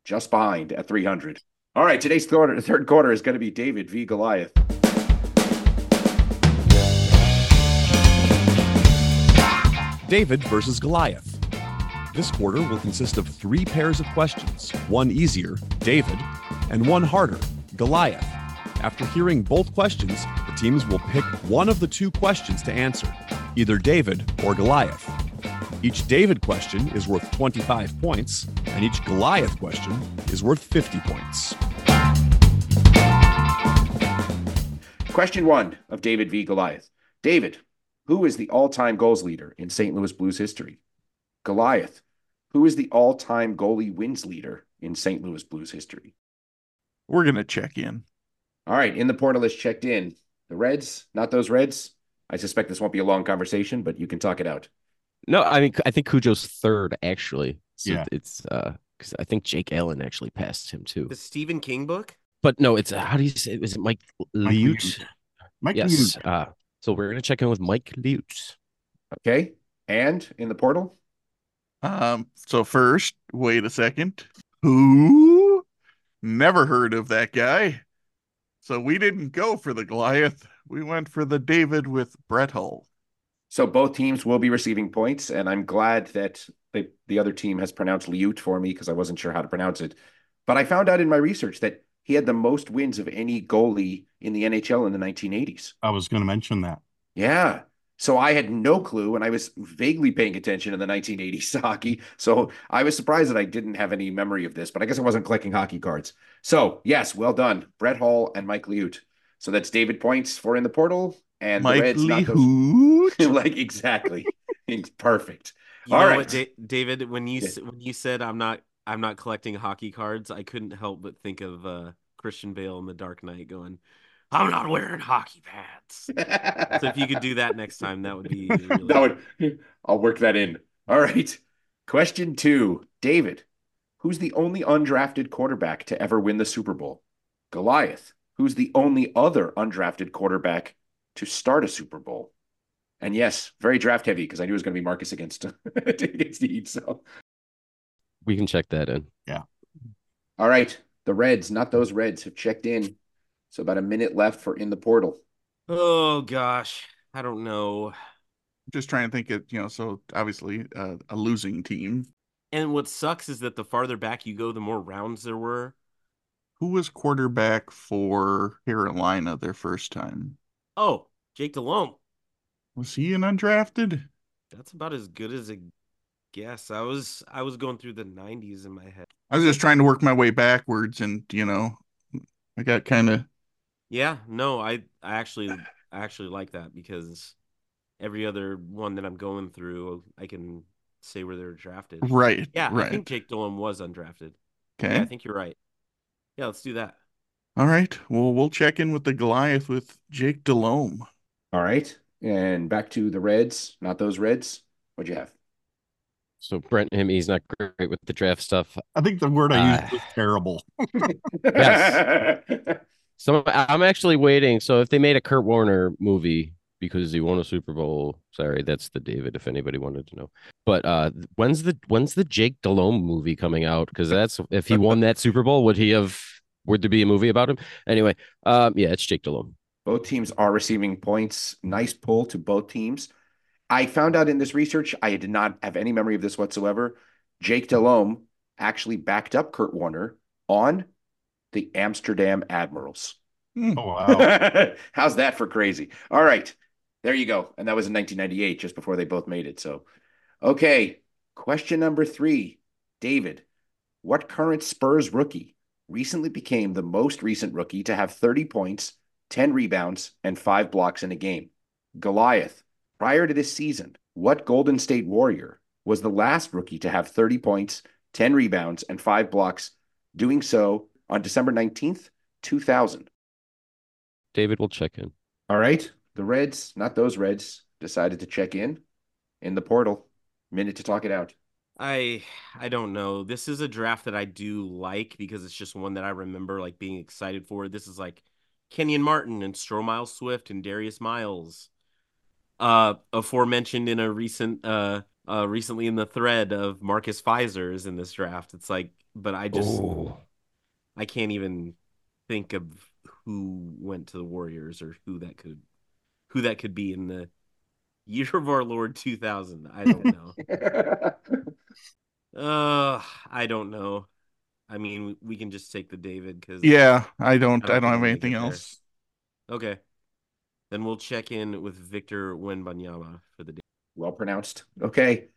just behind at 300. All right, today's quarter, third quarter is going to be David v. Goliath. David versus Goliath. This quarter will consist of three pairs of questions one easier, David, and one harder, Goliath. After hearing both questions, the teams will pick one of the two questions to answer, either David or Goliath. Each David question is worth 25 points, and each Goliath question is worth 50 points. Question one of David v. Goliath. David, who is the all time goals leader in St. Louis Blues history? Goliath, who is the all time goalie wins leader in St. Louis Blues history? We're going to check in. All right, in the portal is checked in. The Reds, not those Reds. I suspect this won't be a long conversation, but you can talk it out. No, I mean I think Cujo's third actually. So Yeah. it's uh because I think Jake Allen actually passed him too. The Stephen King book? But no, it's uh, how do you say? Is it Mike Mike Liut? Liut. Mike Yes. Liut. Uh, so we're gonna check in with Mike Liut. Okay. And in the portal? Um, so first, wait a second. Who? Never heard of that guy. So we didn't go for the Goliath. We went for the David with Brett Hull. So both teams will be receiving points, and I'm glad that the, the other team has pronounced Liut for me because I wasn't sure how to pronounce it. But I found out in my research that he had the most wins of any goalie in the NHL in the 1980s. I was going to mention that. Yeah. So I had no clue, and I was vaguely paying attention in the 1980s [LAUGHS] hockey. So I was surprised that I didn't have any memory of this, but I guess I wasn't collecting hockey cards. So yes, well done, Brett Hull and Mike Liut. So that's David points for in the portal, and the Mike Reds Lee not those- [LAUGHS] like exactly, [LAUGHS] It's perfect. You All know right. what, da- David? When you Yeah. when you said I'm not I'm not collecting hockey cards, I couldn't help but think of uh, Christian Bale in The Dark Knight going, "I'm not wearing hockey pads." So if you could do that next time, that would be. Really [LAUGHS] that would, I'll work that in. All right. Question two, David, who's the only undrafted quarterback to ever win the Super Bowl? Goliath, who's the only other undrafted quarterback to start a Super Bowl? And yes, very draft heavy because I knew it was going to be Markkus against [LAUGHS] against the Heat. So, We can check that in. Yeah. All right, the Reds, not those Reds, have checked in. So about a minute left for in the portal. Oh gosh, I don't know. Just trying to think it, you know, so obviously uh, a losing team. And what sucks is that the farther back you go, the more rounds there were. Who was quarterback for Carolina their first time? Oh, Jake Delhomme. Was he an undrafted? That's about as good as a guess. I was I was going through the 90s in my head. I was just trying to work my way backwards and, you know, I got kind of Yeah, no, I I actually I actually like that because every other one that I'm going through, I can say where they're drafted. right. Yeah, right. I think Jake Delhomme was undrafted. okay. Yeah, I think you're right. Yeah, let's do that. All right. Well, we'll check in with the Goliath with Jake Delhomme. All right. And back to the Reds, not those Reds. What'd you have? So Brent, him, he's not great with the draft stuff. I think the word I used Ah. was terrible. [LAUGHS] Yes. [LAUGHS] So I'm actually waiting. So if they made a Kurt Warner movie because he won a Super Bowl, sorry, that's the David. If anybody wanted to know, but uh, when's the when's the Jake Delhomme movie coming out? Because that's if he won that Super Bowl, would he have? Would there be a movie about him? Anyway, um, yeah, it's Jake Delhomme. Both teams are receiving points. Nice pull to both teams. I found out in this research, I did not have any memory of this whatsoever. Jake Delhomme actually backed up Kurt Warner on the Amsterdam Admirals. Oh wow. [LAUGHS] How's that for crazy? All right. There you go. And that was in 1998, just before they both made it. So, okay. Question number three David, what current Spurs rookie recently became the most recent rookie to have 30 points, 10 rebounds, and five blocks in a game? Goliath, prior to this season, what Golden State Warrior was the last rookie to have 30 points, 10 rebounds, and five blocks, doing so on December 19th, 2000? David will check in. All right. The Reds, not those Reds, decided to check in in the portal. Minute to talk it out. I I don't know. This is a draft that I do like because it's just one that I remember like being excited for. This is like Kenyon Martin and Stromile Swift and Darius Miles. Uh aforementioned in a recent uh uh recently in the thread of Marcus Fizer is in this draft. It's like but I just I can't even think of who went to the Warriors or who that could who that could be in the year of our Lord 2000. I don't know. [LAUGHS] Uh, I don't know. I mean, we can just take the David because Yeah, I don't I I don't don't, have anything get there. else. Okay. Then we'll check in with Victor Wembanyama for the day. well pronounced. Okay.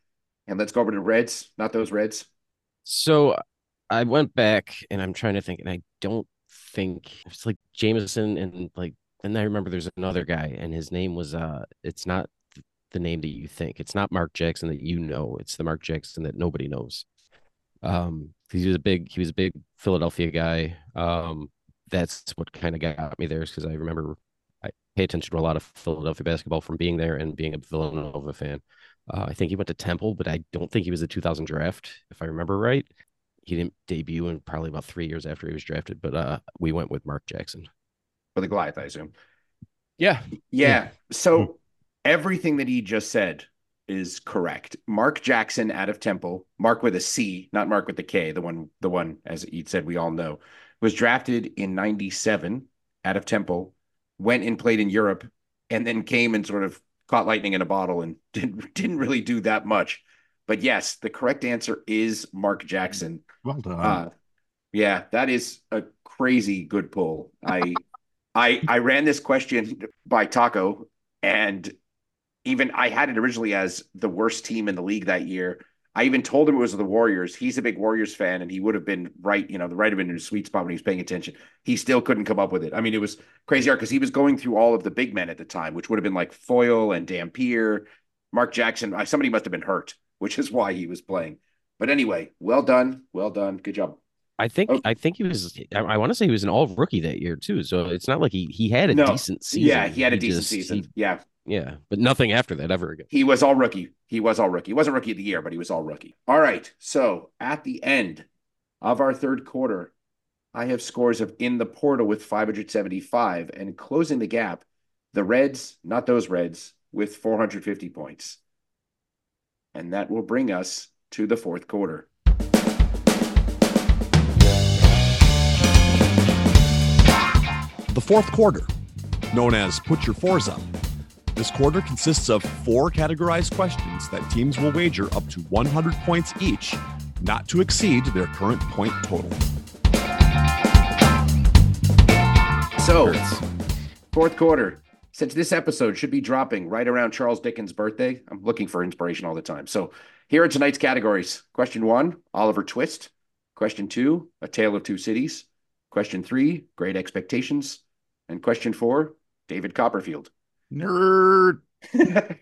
And let's go over to Reds, not those Reds. So I went back and I'm trying to think, and I don't think it's like Jamison and like, and I remember there's another guy, and his name was uh, it's not th- the name that you think. It's not Mark Jackson that you know. It's the Mark Jackson that nobody knows. Um, he was a big, he was a big Philadelphia guy. Um, that's what kind of got me there, because I remember I pay attention to a lot of Philadelphia basketball from being there and being a Villanova fan. Uh, I think he went to Temple, but I don't think he was a 2000 draft, if I remember right. He didn't debut in probably about three years after he was drafted, but uh, we went with Mark Jackson. For the Goliath, I assume. Yeah. Yeah. Yeah. So everything that he just said is correct. Mark Jackson out of Temple, Mark with a C, not Mark with the K, the one, the one, as he said, we all know, was drafted in 97 out of Temple, went and played in Europe, and then came and sort of caught lightning in a bottle and [LAUGHS] didn't didn't really do that much. But yes, the correct answer is Mark Jackson. Well done. Uh, yeah, that is a crazy good pull. I I I ran this question by Taco, and even I had it originally as the worst team in the league that year. I even told him it was the Warriors. He's a big Warriors fan, and he would have been right, you know, the right have been in his sweet spot when he was paying attention. He still couldn't come up with it. I mean, it was crazy hard because he was going through all of the big men at the time, which would have been like Foyle and Dampier, Mark Jackson. Somebody must have been hurt, which is why he was playing. But anyway, well done, well done, good job. I think Oh. I think he was I, I want to say he was an all rookie that year too. So it's not like he he had a No. decent season. Yeah, he had a decent just- season. he- yeah, yeah, but nothing after that ever again. He was all rookie. He was all rookie. He wasn't rookie of the year, but he was all rookie. All right. So at the end of our third quarter, I have scores of in the portal with 575 and closing the gap, the Reds, not those Reds, with 450 points. And that will bring us to the fourth quarter. The fourth quarter, known as Put Your Fours Up. This quarter consists of four categorized questions that teams will wager up to 100 points each, not to exceed their current point total. So, fourth quarter. Since this episode should be dropping right around Charles Dickens' birthday, I'm looking for inspiration all the time. So, here are tonight's categories. Question one, Oliver Twist. Question two, A Tale of Two Cities. Question three, Great Expectations. And question four, David Copperfield. Nerd. [LAUGHS]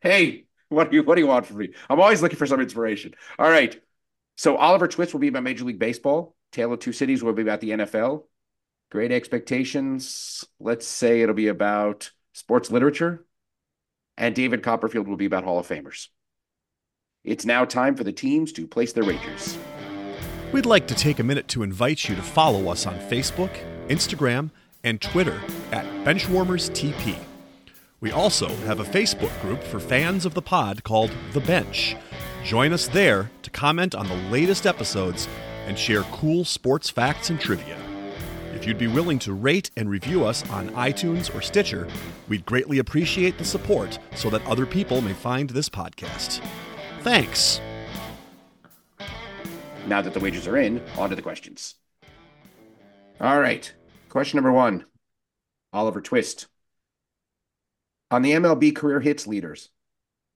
hey, what do you what do you want from me? I'm always looking for some inspiration. All right. So Oliver Twist will be about Major League Baseball. Tale of Two Cities will be about the NFL. Great Expectations. Let's say it'll be about sports literature. And David Copperfield will be about Hall of Famers. It's now time for the teams to place their wagers. We'd like to take a minute to invite you to follow us on Facebook, Instagram, and Twitter at Benchwarmers TP. We also have a Facebook group for fans of the pod called The Bench. Join us there to comment on the latest episodes and share cool sports facts and trivia. If you'd be willing to rate and review us on iTunes or Stitcher, we'd greatly appreciate the support so that other people may find this podcast. Thanks. Now that the wagers are in, on to the questions. All right. Question number one Oliver Twist. On the MLB career hits leaders,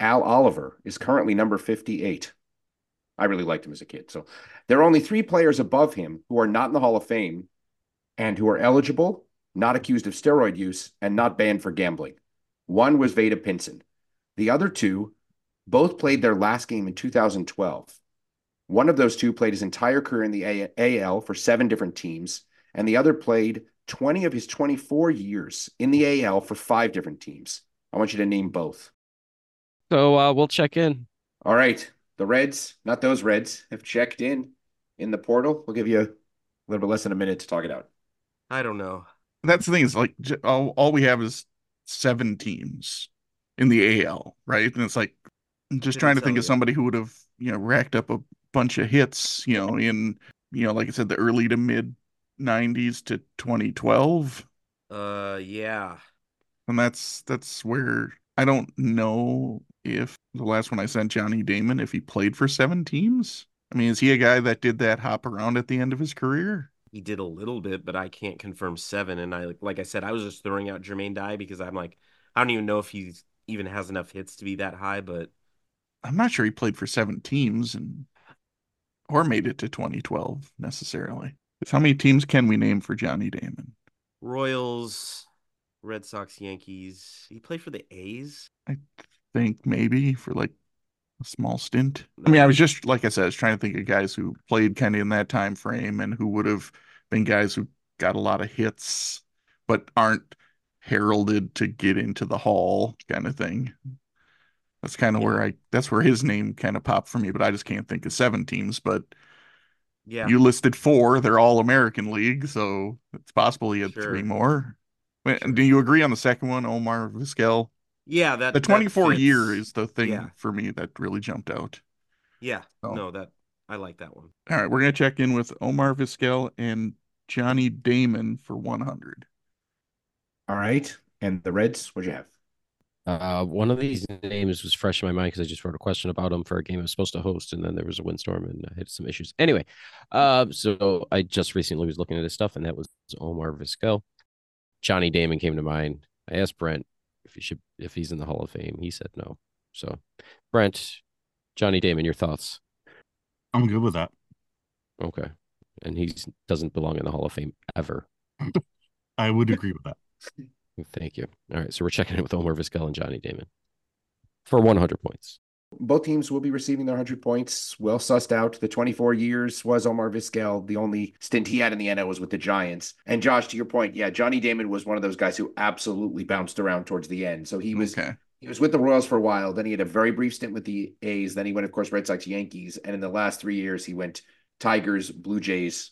Al Oliver is currently number 58. I really liked him as a kid. So there are only three players above him who are not in the Hall of Fame and who are eligible, not accused of steroid use, and not banned for gambling. One was Vada Pinson. The other two both played their last game in 2012. One of those two played his entire career in the AL for seven different teams, and the other played 20 of his 24 years in the AL for five different teams. I want you to name both. So uh, we'll check in. All right. The Reds, not those Reds, have checked in in the portal. We'll give you a little bit less than a minute to talk it out. I don't know. That's the thing is like all, all we have is seven teams in the AL, right? And it's like I'm just trying to think of good. somebody who would have, you know, racked up a bunch of hits, you know, in, you know, like I said, the early to mid 90s to 2012. Uh, yeah. And that's that's where I don't know if the last one I sent Johnny Damon if he played for seven teams. I mean, is he a guy that did that hop around at the end of his career? He did a little bit, but I can't confirm seven. And I like I said, I was just throwing out Jermaine Dye because I'm like, I don't even know if he even has enough hits to be that high, but I'm not sure he played for seven teams and or made it to 2012 necessarily. How many teams can we name for Johnny Damon? Royals, Red Sox, Yankees. He played for the A's. I think maybe for like a small stint. I mean, I was just like I said, I was trying to think of guys who played kind of in that time frame and who would have been guys who got a lot of hits, but aren't heralded to get into the hall kind of thing. That's kind of Yeah. where I that's where his name kind of popped for me, but I just can't think of seven teams. But Yeah. you listed four, they're all American League, so it's possible he had Sure. three more. Wait, Sure. Do you agree on the second one, Omar Vizquel? yeah, that The that 24 year is the thing Yeah. for me that really jumped out. Yeah. Oh. No, that I like that one. All right, we're gonna check in with Omar Vizquel and Johnny Damon for 100. All right. And the Reds, what'd you have? Uh, one of these names was fresh in my mind because I just wrote a question about him for a game I was supposed to host, and then there was a windstorm and I had some issues. Anyway, uh, so I just recently was looking at his stuff, and that was Omar Vizquel. Johnny Damon came to mind. I asked Brent if he should if he's in the Hall of Fame. He said no. So, Brent, Johnny Damon, your thoughts? I'm good with that. Okay, and he doesn't belong in the Hall of Fame ever. [LAUGHS] I would agree with that. Thank you. All right, so we're checking in with Omar Vizquel and Johnny Damon for 100 points. Both teams will be receiving their 100 points. Well sussed out. The 24 years was Omar Vizquel. The only stint he had in the NL was with the Giants. And Josh, to your point, yeah, Johnny Damon was one of those guys who absolutely bounced around towards the end. So he was okay. he was with the Royals for a while. Then he had a very brief stint with the A's. Then he went, of course, Red Sox, Yankees. And in the last three years, he went Tigers, Blue Jays,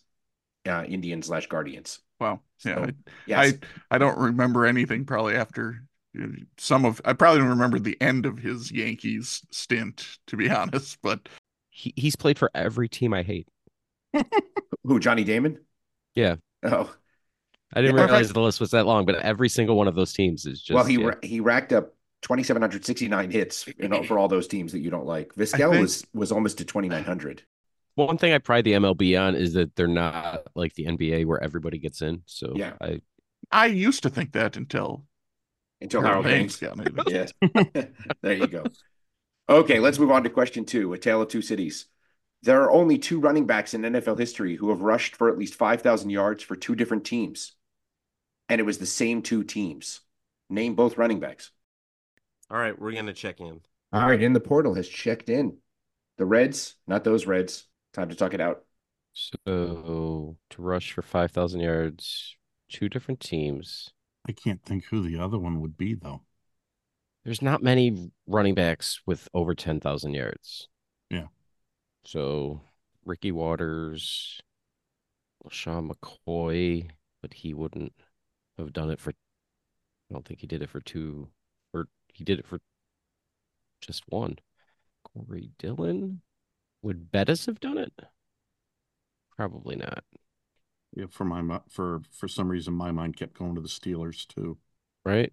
uh, Indians slash Guardians. Wow. Yeah. So, I, Yes. I I don't remember anything probably after uh, some of I probably don't remember the end of his Yankees stint to be [LAUGHS] honest, but He he's played for every team I hate. [LAUGHS] Who? Johnny Damon? Yeah. Oh, I didn't Yeah, realize the list was that long, but every single one of those teams is just well, he yeah. ra- he racked up 2,769 hits you know, [LAUGHS] for all those teams that you don't like. Vizquel think- was was almost to 2,900. One thing I pride the MLB on is that they're not like the NBA where everybody gets in. So Yeah. I I used to think that until Until Harold Baines. got me. [LAUGHS] Yeah. [LAUGHS] there you go. Okay, let's move on to question two A Tale of Two Cities. There are only two running backs in NFL history who have rushed for at least 5,000 yards for two different teams. And it was the same two teams. Name both running backs. All right, we're gonna check in. All right, in the portal has checked in. The Reds, not those Reds. Time to talk it out. so to rush for five thousand yards, two different teams. I can't think who the other one would be though. There's not many running backs with over ten thousand yards. Yeah. So Ricky Watters, Sean McCoy, but he wouldn't have done it for. I don't think he did it for two, or he did it for just one. Corey Dillon, would Bettis have done it? Probably not. Yeah, for my for for some reason my mind kept going to the Steelers too. right?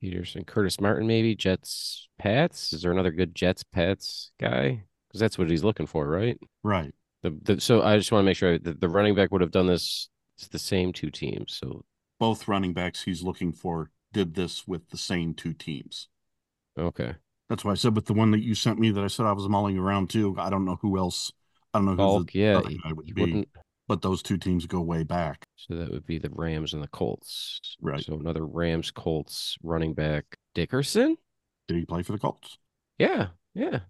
Peterson, Curtis Martin, maybe Jets, Pats. Is there another good Jets, Pats guy? Because that's what he's looking for, right? Right. The, the so I just want to make sure that the running back would have done this. It's the same two teams. So Both running backs he's looking for did this with the same two teams. okay, That's why I said with the one that you sent me that I said I was mulling around too. I don't know who else. I don't know who Faulk, the yeah, other guy would be, wouldn't. but those two teams go way back. So that would be the Rams and the Colts. Right. So another Rams Colts running back Dickerson. Did he play for the Colts? Yeah, yeah.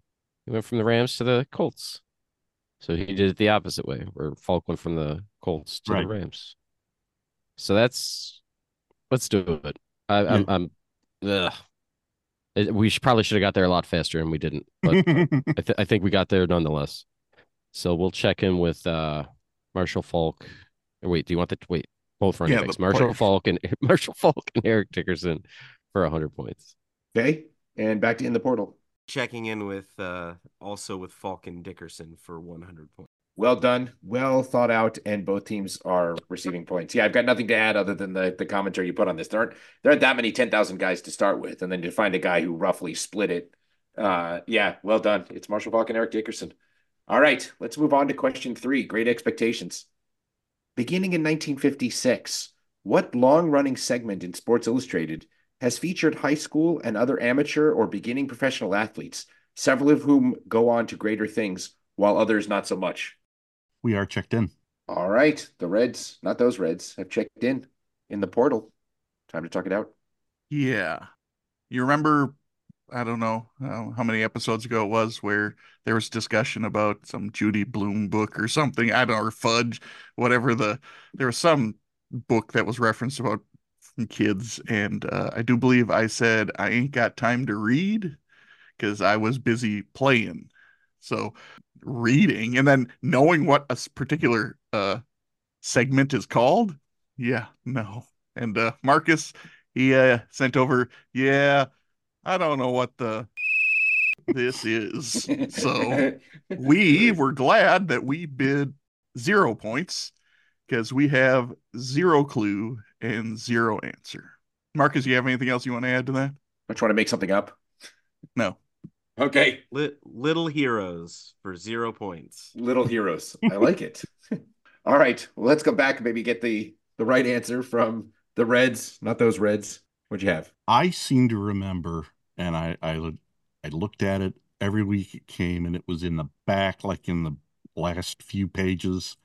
He went from the Rams to the Colts. So he did it the opposite way, where Faulk went from the Colts to Right. the Rams. So that's let's do it. I, I'm, I'm, ugh. It- we should, probably should have got there a lot faster, and we didn't. But [LAUGHS] I, th- I think we got there nonetheless. So we'll check in with uh, Marshall Faulk. Wait, do you want the wait both running Yeah, backs? Marshall players. Faulk and [LAUGHS] Marshall Faulk and Eric Dickerson for hundred points. Okay. And back to in the portal. Checking in with uh also with Falcon Dickerson for 100 points. Well done, well thought out, and both teams are receiving points. Yeah, I've got nothing to add other than the, the commentary you put on this. There aren't there aren't that many ten thousand guys to start with, and then to find a guy who roughly split it. Uh, yeah, well done. It's Marshall Faulk and Eric Dickerson. All right, let's move on to question three. Great expectations. Beginning in 1956, what long-running segment in Sports Illustrated has featured high school and other amateur or beginning professional athletes, several of whom go on to greater things, while others not so much? We are checked in. All right. The Reds, not those Reds, have checked in in the portal. Time to talk it out. Yeah. You remember, I don't know uh, how many episodes ago it was where there was discussion about some Judy Blume book or something. I don't know, or Fudge, whatever the, there was some book that was referenced about kids, and uh, I do believe I said I ain't got time to read because I was busy playing. So reading and then knowing what a particular uh, segment is called, yeah, no. And uh, Markkus, he uh, sent over, yeah, I don't know what the this is. So we were glad that we bid zero points because we have zero clue and zero answer. Markkus, you have anything else you want to add to that? I try to make something up. No. Okay. little heroes for zero points. Little heroes. I [LAUGHS] like it. All right. Well, let's go back and maybe get the the right answer from the Reds, not those Reds. What'd you have? I seem to remember, and I I, I looked at it every week it came, and it was in the back, like in the last few pages,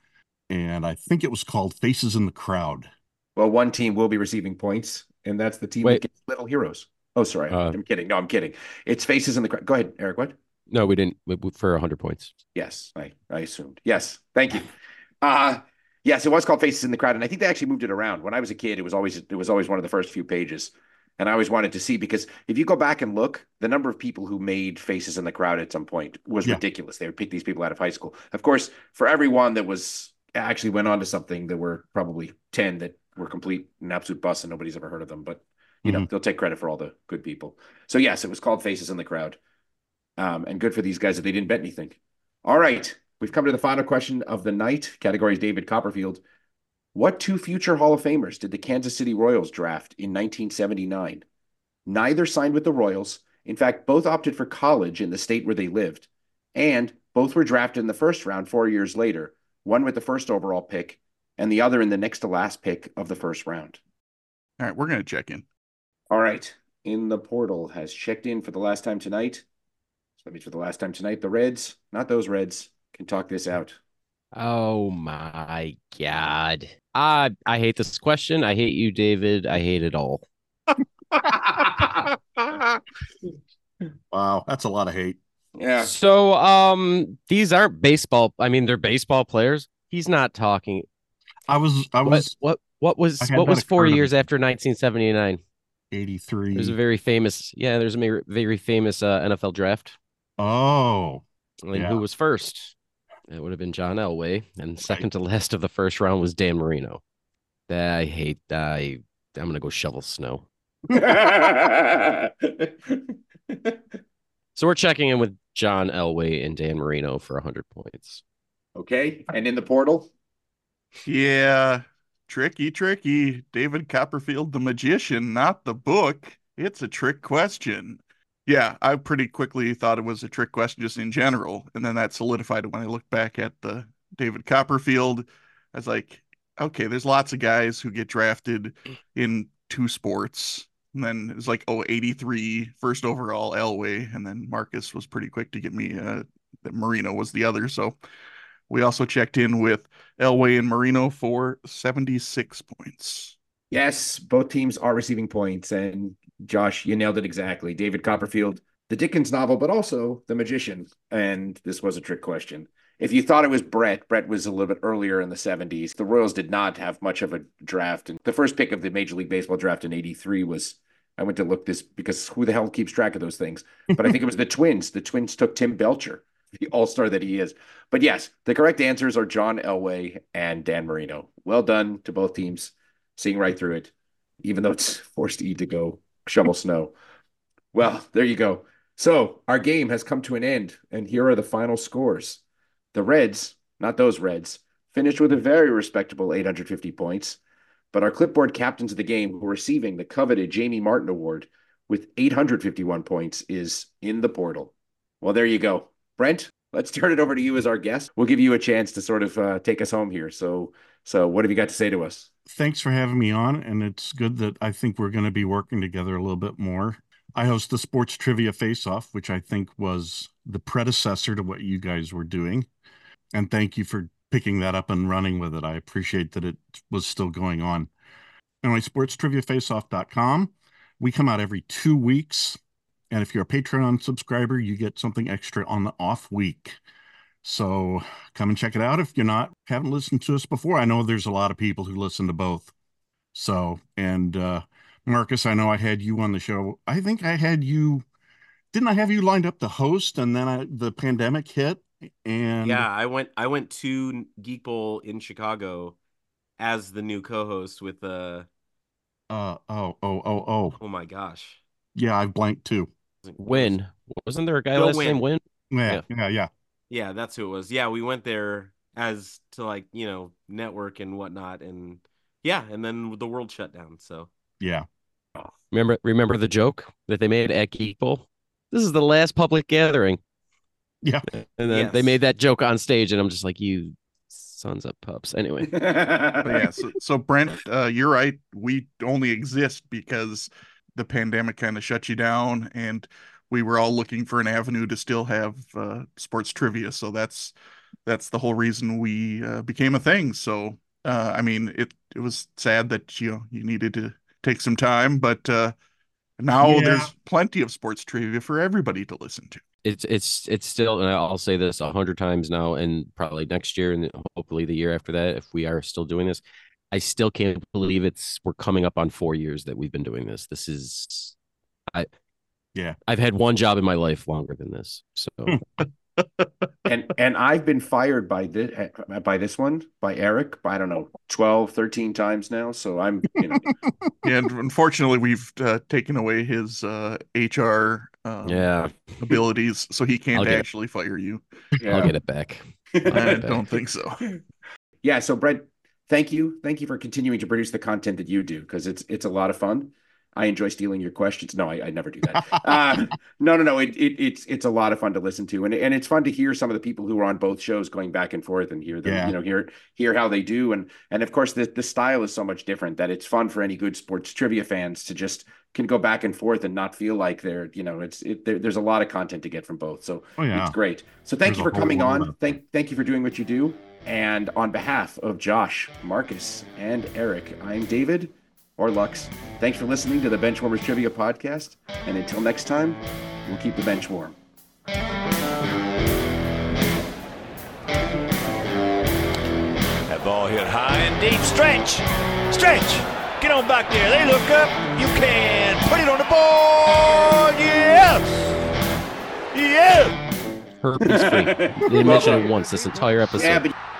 and I think it was called Faces in the Crowd. Well, one team will be receiving points, and that's the team Wait. that gets Little Heroes. Oh, sorry, Uh, I'm kidding. No, I'm kidding. It's Faces in the Crowd. Go ahead, Eric. What? No, we didn't we- we- for 100 points. Yes, I, I assumed. Yes, thank you. Uh yes, it was called Faces in the Crowd, and I think they actually moved it around. When I was a kid, it was always it was always one of the first few pages, and I always wanted to see because if you go back and look, the number of people who made Faces in the Crowd at some point was Yeah. ridiculous. They would pick these people out of high school. Of course, for everyone that was actually went on to something, there were probably ten that were complete and absolute bust, and nobody's ever heard of them. But you know, they'll take credit for all the good people. So yes, it was called Faces in the Crowd. Um, and good for these guys that they didn't bet anything. All right. We've come to the final question of the night. Category is David Copperfield. What two future Hall of Famers did the Kansas City Royals draft in 1979? Neither signed with the Royals. In fact, both opted for college in the state where they lived. And both were drafted in the first round four years later, one with the first overall pick and the other in the next to last pick of the first round. All right, we're going to check in. All right. In the portal has checked in for the last time tonight. So that means for the last time tonight, the Reds, not those Reds, can talk this out. Oh my god. I I hate this question. I hate you, David. I hate it all. [LAUGHS] Wow, that's a lot of hate. Yeah. So um these aren't baseball. I mean, they're baseball players. He's not talking. I was I was what what was what was four years after 1979? 83. There's a very famous yeah, there's a very, very famous uh, NFL draft. oh, And Yeah. who was first? It would have been John Elway, and second to last of the first round was Dan Marino. I hate I I'm gonna go shovel snow. [LAUGHS] So we're checking in with John Elway and Dan Marino for 100 points. okay. And in the portal? Yeah, tricky, tricky. David Copperfield, the magician, not the book. It's a trick question. Yeah, I pretty quickly thought it was a trick question just in general. And then that solidified it when I looked back at the David Copperfield. I was like, okay, there's lots of guys who get drafted in two sports. And then it was like, oh, 83, first overall, Elway. And then Markkus was pretty quick to get me uh, that Marino was the other. So we also checked in with Elway and Marino for 76 points. Yes, both teams are receiving points. And Josh, you nailed it exactly. David Copperfield, the Dickens novel, but also The Magician. And this was a trick question. If you thought it was Brett, Brett was a little bit earlier in the 70s. The Royals did not have much of a draft. And the first pick of the Major League Baseball draft in 83 was, I went to look this because who the hell keeps track of those things? But I think it was the [LAUGHS] Twins. The Twins took Tim Belcher, the all star that he is. But yes, the correct answers are John Elway and Dan Marino. Well done to both teams, seeing right through it, even though it's [LAUGHS] forced E to go shovel [LAUGHS] snow. Well, there you go. So our game has come to an end, and here are the final scores. The Reds, not those Reds, finished with a very respectable 850 points, but our clipboard captains of the game, who are receiving the coveted Jamie Martin Award with 851 points, is in the portal. Well, there you go. Brent, let's turn it over to you as our guest. We'll give you a chance to sort of uh, take us home here. So, so what have you got to say to us? thanks for having me on. And it's good that I think we're going to be working together a little bit more. I host the Sports Trivia Face Off, which I think was the predecessor to what you guys were doing. And thank you for picking that up and running with it. I appreciate that it was still going on. Anyway, sportstriviafaceoff.com. We come out every two weeks. And if you're a Patreon subscriber, you get something extra on the off week. So come and check it out if you're not haven't listened to us before. I know there's a lot of people who listen to both. So, and uh, Markkus, I know I had you on the show. I think I had you. Didn't I have you lined up to host, and then I, the pandemic hit? And Yeah, I went I went to Geek Bowl in Chicago as the new co-host with uh uh oh oh oh oh oh my gosh. yeah, I've blanked too. Win. Wasn't there a guy Go last Win. name Win? Yeah, yeah, yeah. Yeah, that's who it was. Yeah, we went there as to like, you know, network and whatnot and yeah, and then the world shut down. So yeah. Remember remember the joke that they made at Geek Bowl? This is the last public gathering. Yeah. [LAUGHS] And then they made that joke on stage, and I'm just like, you sons of pups. Anyway, [LAUGHS] But yeah, so, so Brent, uh, you're right. We only exist because the pandemic kind of shut you down, and we were all looking for an avenue to still have uh, sports trivia. So that's that's the whole reason we uh, became a thing. So uh, I mean, it it was sad that you know you needed to take some time, but uh, now Yeah. there's plenty of sports trivia for everybody to listen to. it's it's it's still, and I'll say this a hundred times now, and probably next year, and hopefully the year after that, if we are still doing this, I still can't believe it's we're coming up on four years that we've been doing this. This is, I, Yeah. I've had one job in my life longer than this, so [LAUGHS] and and I've been fired by this by this one by Eric by I don't know 12 13 times now so I'm you know [LAUGHS] And unfortunately, we've uh, taken away his uh, HR um, yeah, abilities, so he can't get it. actually fire you. yeah. I'll get it back. I bet. don't think so. yeah so Brent thank you thank you for continuing to produce the content that you do because it's it's a lot of fun I enjoy stealing your questions no I, I never do that [LAUGHS] uh, no no no it, it it's it's a lot of fun to listen to and and it's fun to hear some of the people who are on both shows going back and forth and hear them Yeah. you know hear hear how they do and and of course the the style is so much different that it's fun for any good sports trivia fans to just can go back and forth and not feel like they're you know it's it there, there's a lot of content to get from both so Oh yeah. it's great. So thank There's you for coming on. Thank thank you for doing what you do. And on behalf of Josh, Markkus, and Eric, I'm David or Luks. Thanks for listening to the Benchwarmers Trivia Podcast. And until next time, we'll keep the bench warm. That ball hit high and deep. Stretch! Stretch! Get on back there. They look up. You can put it on the board. Yes! Yes! Herpes free. [LAUGHS] They mentioned it once this entire episode. Yeah, but